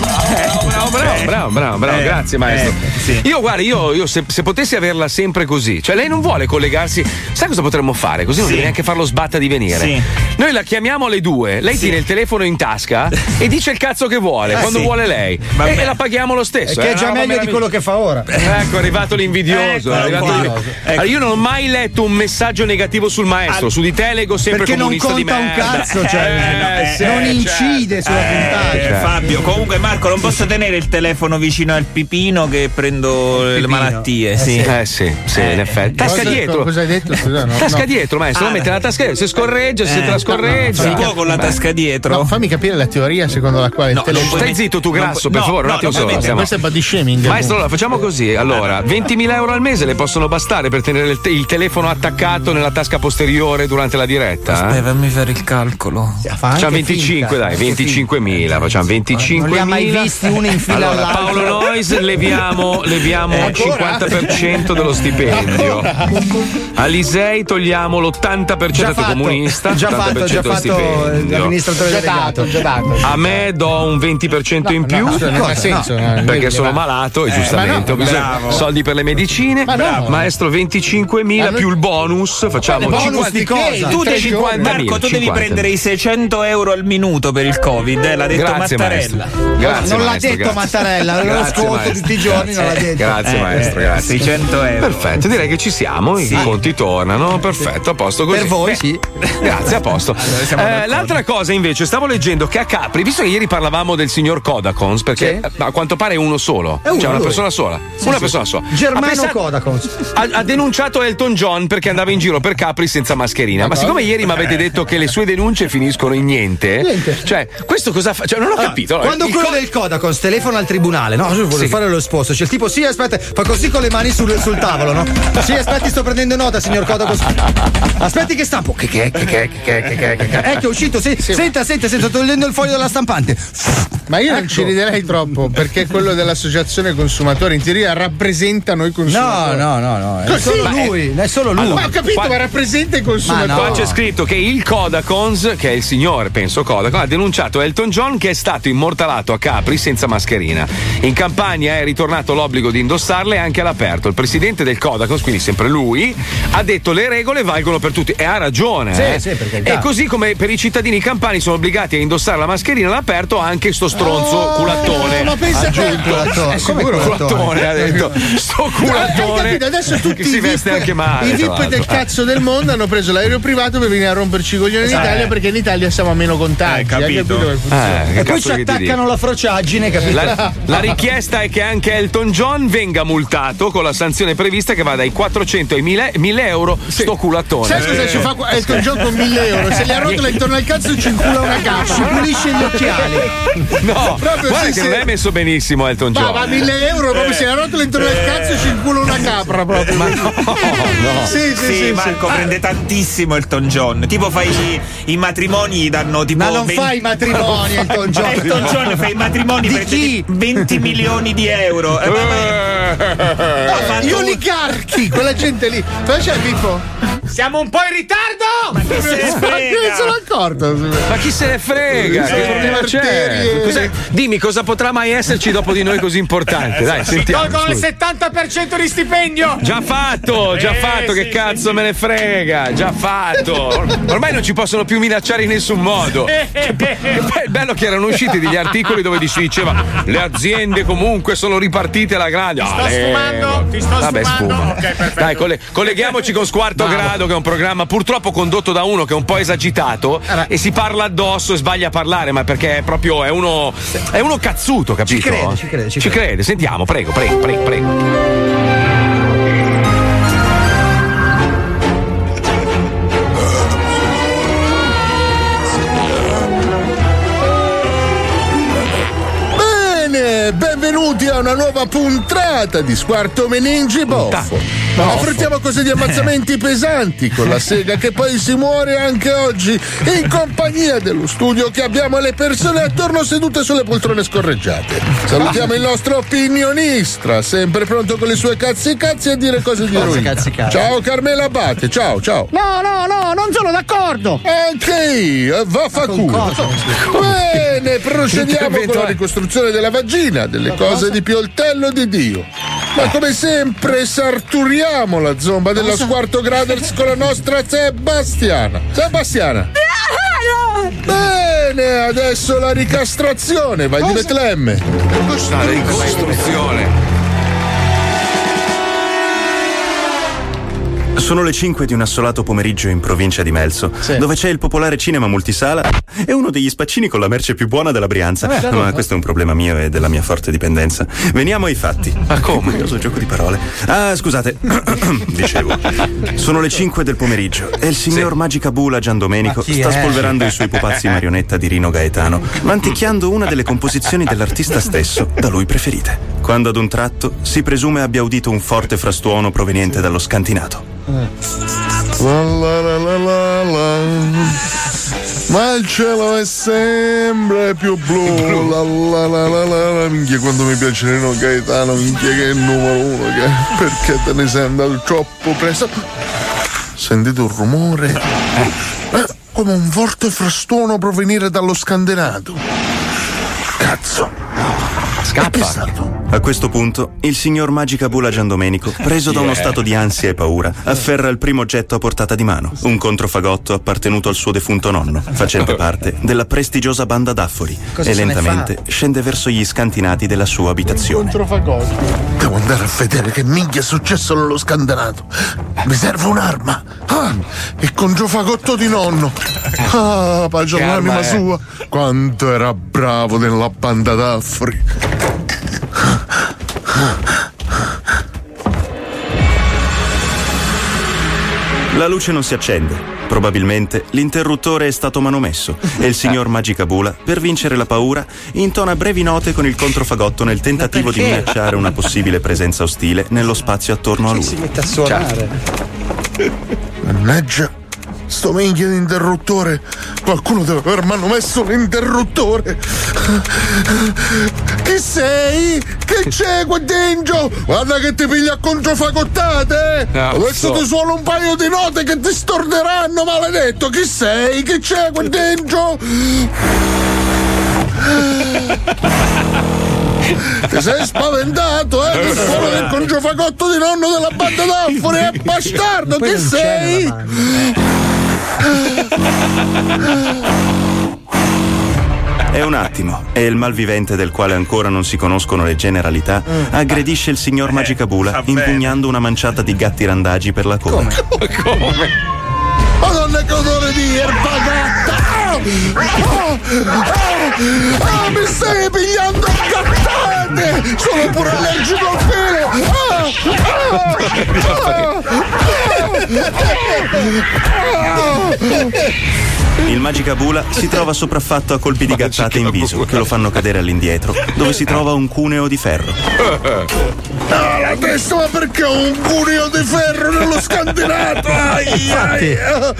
bravo bravo bravo bravo bravo Eh, grazie maestro eh, sì. io guarda io, io se, se potessi averla sempre così cioè lei non vuole collegarsi sai cosa potremmo fare così non Sì. devi neanche farlo sbatta di venire Sì. noi la chiamiamo alle due lei tiene il telefono in tasca e dice il cazzo che vuole Eh, quando sì. vuole lei e, e la paghiamo lo stesso che eh, è già una roba meglio di quello che fa ora. Ecco, è arrivato l'invidioso. è Eccolo arrivato l'invidioso. Allora, io non ho mai letto un messaggio negativo sul maestro. Su di te leggo sempre Perché non comunista di conta un merda. cazzo, cioè, Eh, sì, non certo. incide sulla puntata. Eh, Certo. Fabio, comunque Marco, non posso tenere il telefono vicino al pipino che prendo le Pipino. malattie. Sì. Eh sì, sì, in effetti. Tasca Cosa- dietro. Cosa hai detto? Scusa, no, tasca no. dietro, maestro. Ah, lo mette nella tasca dietro. Se scorreggia, se Eh, te la scorreggia. Si può con la Beh. tasca dietro? No, fammi capire la teoria secondo la quale il telefono. Stai zitto tu grasso, per no, favore, un no, attimo solo. puoi stiamo- Questo è body shaming. Maestro, allora facciamo così. Allora, 20.000 euro al mese le possono bastare per tenere il, te- il telefono attaccato nella tasca posteriore durante la diretta? Aspetta, eh? fammi fare il calcolo. Facciamo 25, dai, 25.000, facciamo 25.000. Non li ha mai visti uno in fila Allora. Paolo Nois leviamo, leviamo Eh, il ancora? 50% dello stipendio. A Lisei togliamo l'80% Già che fatto, comunista, già 80% fatto, già dello fatto stipendio. l'amministratore Già delegato. dato, già dato. A me do un 20% in più. no, non ha senso, no, perché sono malato e Eh, giustamente no, ho bisogno bravo. soldi per le medicine. Ma no. Maestro 25.000 Ma noi- più il bonus, facciamo Quale 50 bonus di cosa? Tu devi, giorni. Marco, tu devi 50.000. prendere i 600 euro al minuto per il Covid, eh, l'ha detto Grazie, Mattarella. maestro. Grazie, non l'ha maestro, detto grazie. Mattarella, lo Grazie, ascolto maestro. tutti i giorni, non l'ha detto. Grazie Eh, maestro, eh, grazie. 600 euro. Perfetto, direi che ci siamo, i conti tornano, perfetto, a posto così. Per voi, Beh, sì. Grazie, a posto. siamo Eh, l'altra cosa invece, stavo leggendo che a Capri, visto che ieri parlavamo del signor Kodakons, perché Sì. a quanto pare è uno solo, È uno, cioè una lui. persona sola, Sì, una sì. persona sola. Germano Ha pensato- Kodakons. ha, ha denunciato Elton John perché andava in giro per Capri senza mascherina. Ma siccome ieri mi avete detto che le sue denunce finiscono in niente, Niente. cioè, questo cosa fa? Cioè, non ho capito. Allora, Quando il quello co- del Kodakons telefona al tribunale, no? Io voglio Sì. fare lo sposto. C'è il tipo, sì, aspetta, fa così con le mani sul, sul tavolo, no? Sì, aspetti, sto prendendo nota, signor Kodakons. Aspetti che stampo. Che che che che che che che che che Eh, che è uscito, sì. Senta, senta, senta, sto togliendo il foglio dalla stampante. Ma io non Ecco. ci riderei troppo perché quello dell'associazione consumatori in teoria rappresenta noi No, consumatori. no, no, no. È Così? solo Ma è- lui, è solo lui. Allora, Ma ho capito, Qua- ma rappresenta i consumatori. Ma Qua no. c'è scritto che il Kodakons, che è il signore, penso Kodakons, ha denunciato Elton John che è stato immortalato a Capri senza mascherina. In campagna è ritornato l'obbligo di indossarle anche all'aperto. Il presidente del Kodakons, quindi sempre lui, ha detto le regole valgono per tutti e ha ragione. Sì, eh. sì, e così come per i cittadini campani sono obbligati a indossare la mascherina all'aperto anche sto stronzo Oh, culattone. Ma pensa aggiunto. Culattone. Eh, Come sicuro, culattone? culattone, ha detto. Sto Hai culatone. capito? Adesso tutti che si i veste VIP, anche male. i VIP del cazzo del mondo hanno preso l'aereo privato per venire a romperci i coglioni in Italia perché in Italia siamo a meno contagi. Eh, Hai capito. funziona? Eh, E poi ci attaccano la frociaggine, capito? La, la richiesta è che anche Elton John venga multato con la sanzione prevista che va dai 400 ai 1000, 1000 euro sto culattone. Sai cosa ci fa Elton John con 1000 euro? Se li arrotola intorno al cazzo ci incula una cappa. Si pulisce gli occhiali. No, Proprio guarda sì, che sì. non è messo benissimo Elton Ma John. va 1000 euro proprio se li arrotola intorno al cazzo ci incula una capra proprio. Ma no, no. Sì, sì, Sì, sì. Marco sì. prende tantissimo Elton John. Tipo fai i, i matrimoni, gli danno tipo. Ma non 20 fai i matrimoni, Elton John. Elton John fa i matrimoni Di per chi? 20 milioni di euro. Eh, ma- ma- No, gli oligarchi, quella gente lì. Cosa c'è Pippo? Siamo un po' in ritardo! Ma chi se ne frega? Se l'ha accorto? Ma chi se ne frega? Sì, sì, problema c'è? Dimmi cosa potrà mai esserci dopo di noi così importante? Dai, Si sentiamo. tolgono il scusa. 70% di stipendio! Già fatto, già Eh, fatto, sì, che cazzo me ne frega, già fatto. Or- Ormai non ci possono più minacciare in nessun modo. Eh, be- il bello che erano usciti degli articoli dove si diceva le aziende comunque sono ripartite alla grande. Ti sto sfumando? Ti sto Vabbè, sfumando? sfuma. Ok, perfetto. Dai, colle- colleghiamoci con Squarto Bravo. Grado, che è un programma purtroppo condotto da uno che è un po' esagitato e si parla addosso e sbaglia a parlare, ma perché è proprio è uno, è uno cazzuto, capito? Ci crede, ci crede, ci Ci crede, sentiamo, prego, prego, prego, prego. Benvenuti a una nuova puntata di Squarto Meningi Boffo. Affrontiamo cose di ammazzamenti pesanti con la sega che poi si muore anche oggi in compagnia dello studio che abbiamo le persone attorno sedute sulle poltrone scorreggiate. Salutiamo il nostro opinionista, sempre pronto con le sue cazzi cazzi a dire cose di eroina. cazzi. Ciao Carmela Abate, ciao, ciao. No, no, no, non sono d'accordo. Anche io, vaffanculo. Bene, procediamo con la ricostruzione della vagina, delle cose di Pioltello di Dio. Ma come sempre sarturiamo la zomba della Squarto Graders con la nostra Sebastiana. Sebastiana. Bene, adesso la ricastrazione, vai di Betlemme. La ricostruzione. Sono le 5 di un assolato pomeriggio in provincia di Melzo, dove c'è il popolare cinema multisala e uno degli spaccini con la merce più buona della Brianza. Eh, Ma questo è un problema mio e della mia forte dipendenza. Veniamo ai fatti. Ma come? Curioso gioco di parole. Ah, scusate. Dicevo. Sono le 5 del pomeriggio e il signor Magica Bula Gian Domenico sta spolverando i suoi pupazzi marionetta di Rino Gaetano, manticchiando una delle composizioni dell'artista stesso da lui preferite. Quando ad un tratto si presume abbia udito un forte frastuono proveniente dallo scantinato. La la la la la la. Ma il cielo è sempre più blu. La la la la la la. Minchia, quando mi piace Rino Gaetano, minchia che è il numero uno. Che... Perché te ne sei andato troppo presto? Sentite un rumore? Eh, come un forte frastuono provenire dallo scandinato. Cazzo. Scappa! A questo punto, il signor Magica Bula Giandomenico, preso da uno stato di ansia e paura, afferra il primo oggetto a portata di mano, un controfagotto appartenuto al suo defunto nonno, facente parte della prestigiosa banda d'Affori, Cosa e lentamente scende verso gli scantinati della sua abitazione. Devo andare a vedere che minchia è successo nello scandinato. Mi serve un'arma. Ah, il congiofagotto di nonno. Ah, pace Che all'anima sua. Quanto era bravo nella banda d'Affri. La luce non si accende. Probabilmente l'interruttore è stato manomesso e il signor Magicabula, per vincere la paura, intona brevi note con il controfagotto nel tentativo di minacciare una possibile presenza ostile nello spazio attorno a lui. Si mette a suonare. Mannaggia. Sto minchia di interruttore. Qualcuno deve aver manomesso l'interruttore. Chi sei? Che c'è qua dentro? Guarda che ti piglia a controfagottate. Cazzo. Adesso ti suono un paio di note che ti storderanno, maledetto. Chi sei? Che c'è qua dentro? Ti sei spaventato, eh? Il suono del congiofagotto di nonno della banda d'Affori è bastardo, che sei? È un attimo e il malvivente del quale ancora non si conoscono le generalità aggredisce il signor Magicabula impugnando una manciata di gatti randagi per la coda. Come? Madonna che odore di erba gatta! Ah! Ah! Ah! Ah, mi stai pigliando gattate! Sono pure allergico al pelo! Ah! Ah! oh. Il Magicabula si trova sopraffatto a colpi di gattate in viso che lo fanno cadere all'indietro, dove si trova un cuneo di ferro. Ah, la testa, ma perché ho un cuneo di ferro nello scantinato? Ai, ai, ah,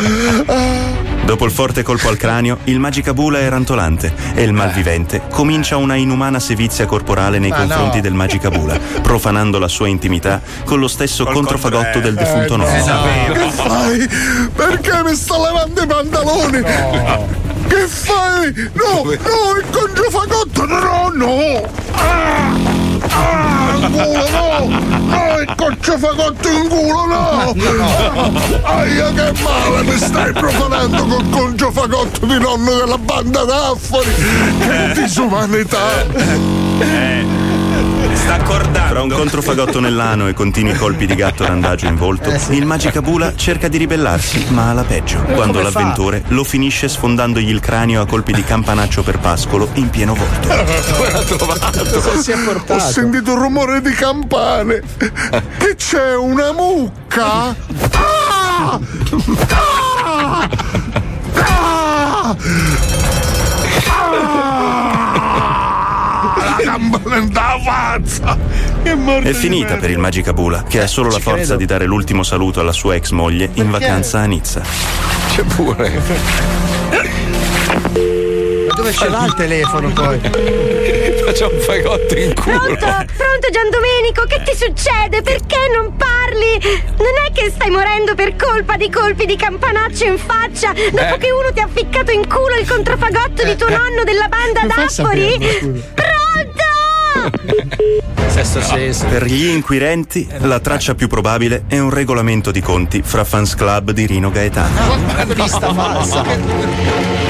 ah. Dopo il forte colpo al cranio, il magicabula è rantolante e il malvivente comincia una inumana sevizia corporale nei Ma confronti no. del magicabula, profanando la sua intimità con lo stesso controfagotto del defunto nonno. Che fai? Perché mi sta levando i pantaloni? Che fai? No, no, il congiofagotto, no, no! Ah! Ah, in culo, no! No, il congiofagotto in culo, no! Aia, che male, mi stai profanando col congiofagotto di nonno della banda d'affari! Che disumanità! Sta accordando. Fra un controfagotto nell'ano e continui colpi di gatto randagio in volto, il magicabula cerca di ribellarsi, ma alla peggio, quando come fa? l'avventore lo finisce sfondandogli il cranio a colpi di campanaccio per pascolo in pieno volto. Dove l'ha trovato? Ho sentito un rumore di campane. Che c'è una mucca? Ah! Ah! Ah! È finita per il magicabula, che ha solo la forza di dare l'ultimo saluto alla sua ex moglie in vacanza a Nizza. C'è pure. Ma dove ce l'ha il telefono poi? Faccia un fagotto in culo. Pronto? Pronto Gian Domenico? Che ti succede? Perché non parli? Non è che stai morendo per colpa di colpi di campanaccio in faccia dopo Eh. che uno ti ha ficcato in culo il controfagotto di tuo nonno della banda Come Sesto senso. Per gli inquirenti, la traccia più probabile è un regolamento di conti fra fans club di Rino Gaetano. Pista falsa.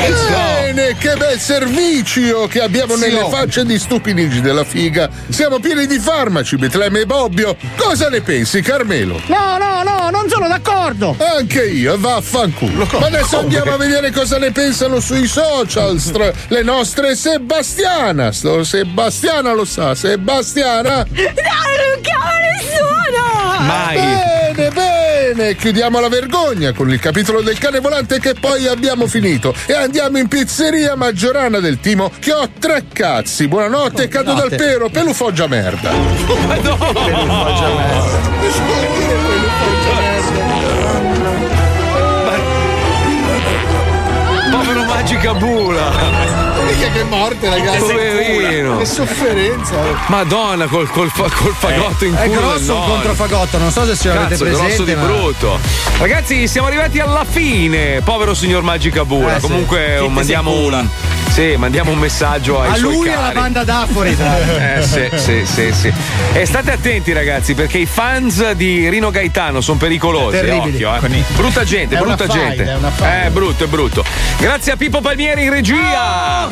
Bene, che bel servizio che abbiamo Zio. nelle facce di stupidigi della figa. Siamo pieni di farmaci, Betlemme e Bobbio. Cosa ne pensi, Carmelo? No, no, no, non sono d'accordo. Anche io, vaffanculo. Ma adesso andiamo a vedere cosa ne pensano sui social. le nostre Sebastiana. Sebastiana lo sa. Sebastiana. No, non chiamo nessuno! Mai. Bene, bene. Chiudiamo la vergogna con il capitolo del cane volante che poi abbiamo finito. E andiamo in pizzeria Maggiorana del Timo che ho tre cazzi. Buonanotte, cado dal pero, pelufoggia merda. Ma no! Pelufoggia merda. Povero Magicabula! Mica che morte, ragazzi. Poverino. Che sofferenza. Madonna, col, col, col fagotto in È culo. grosso del un nonno. controfagotto, non so se ce l'avete Cazzo, è presente. grosso di ma- brutto. Ragazzi, siamo arrivati alla fine. Povero signor Magicabula. Eh, sì. Comunque Chi ti mandiamo un. Sì, mandiamo un messaggio ai A suoi lui e alla banda d'Afori. Eh sì, sì, sì, sì. E state attenti, ragazzi, perché i fans di Rino Gaetano sono pericolosi. Terribili. Occhio, eh. Brutta gente, È una brutta faida, gente. è una faida. Eh, brutto, è brutto. Grazie a Pippo Palmieri in regia.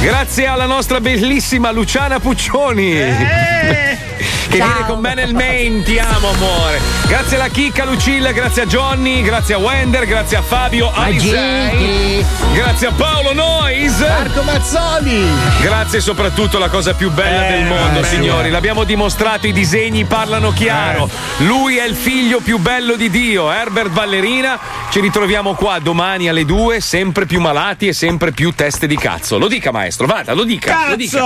Grazie alla nostra bellissima Luciana Puccioni. Che viene con me nel main, ti amo amore. Grazie alla Chicca Lucilla, grazie a Johnny, grazie a Wender, grazie a Fabio Alisei. Grazie a Paolo Nois. Marco Mazzoli. Grazie soprattutto alla cosa più bella del mondo, bello. signori. L'abbiamo dimostrato, i disegni parlano chiaro. Lui è il figlio più bello di Dio, Herbert Ballerina. Ci ritroviamo qua domani alle 2, sempre più malati e sempre più teste di cazzo. Lo dica, maestro, vada, lo dica. Lo dica.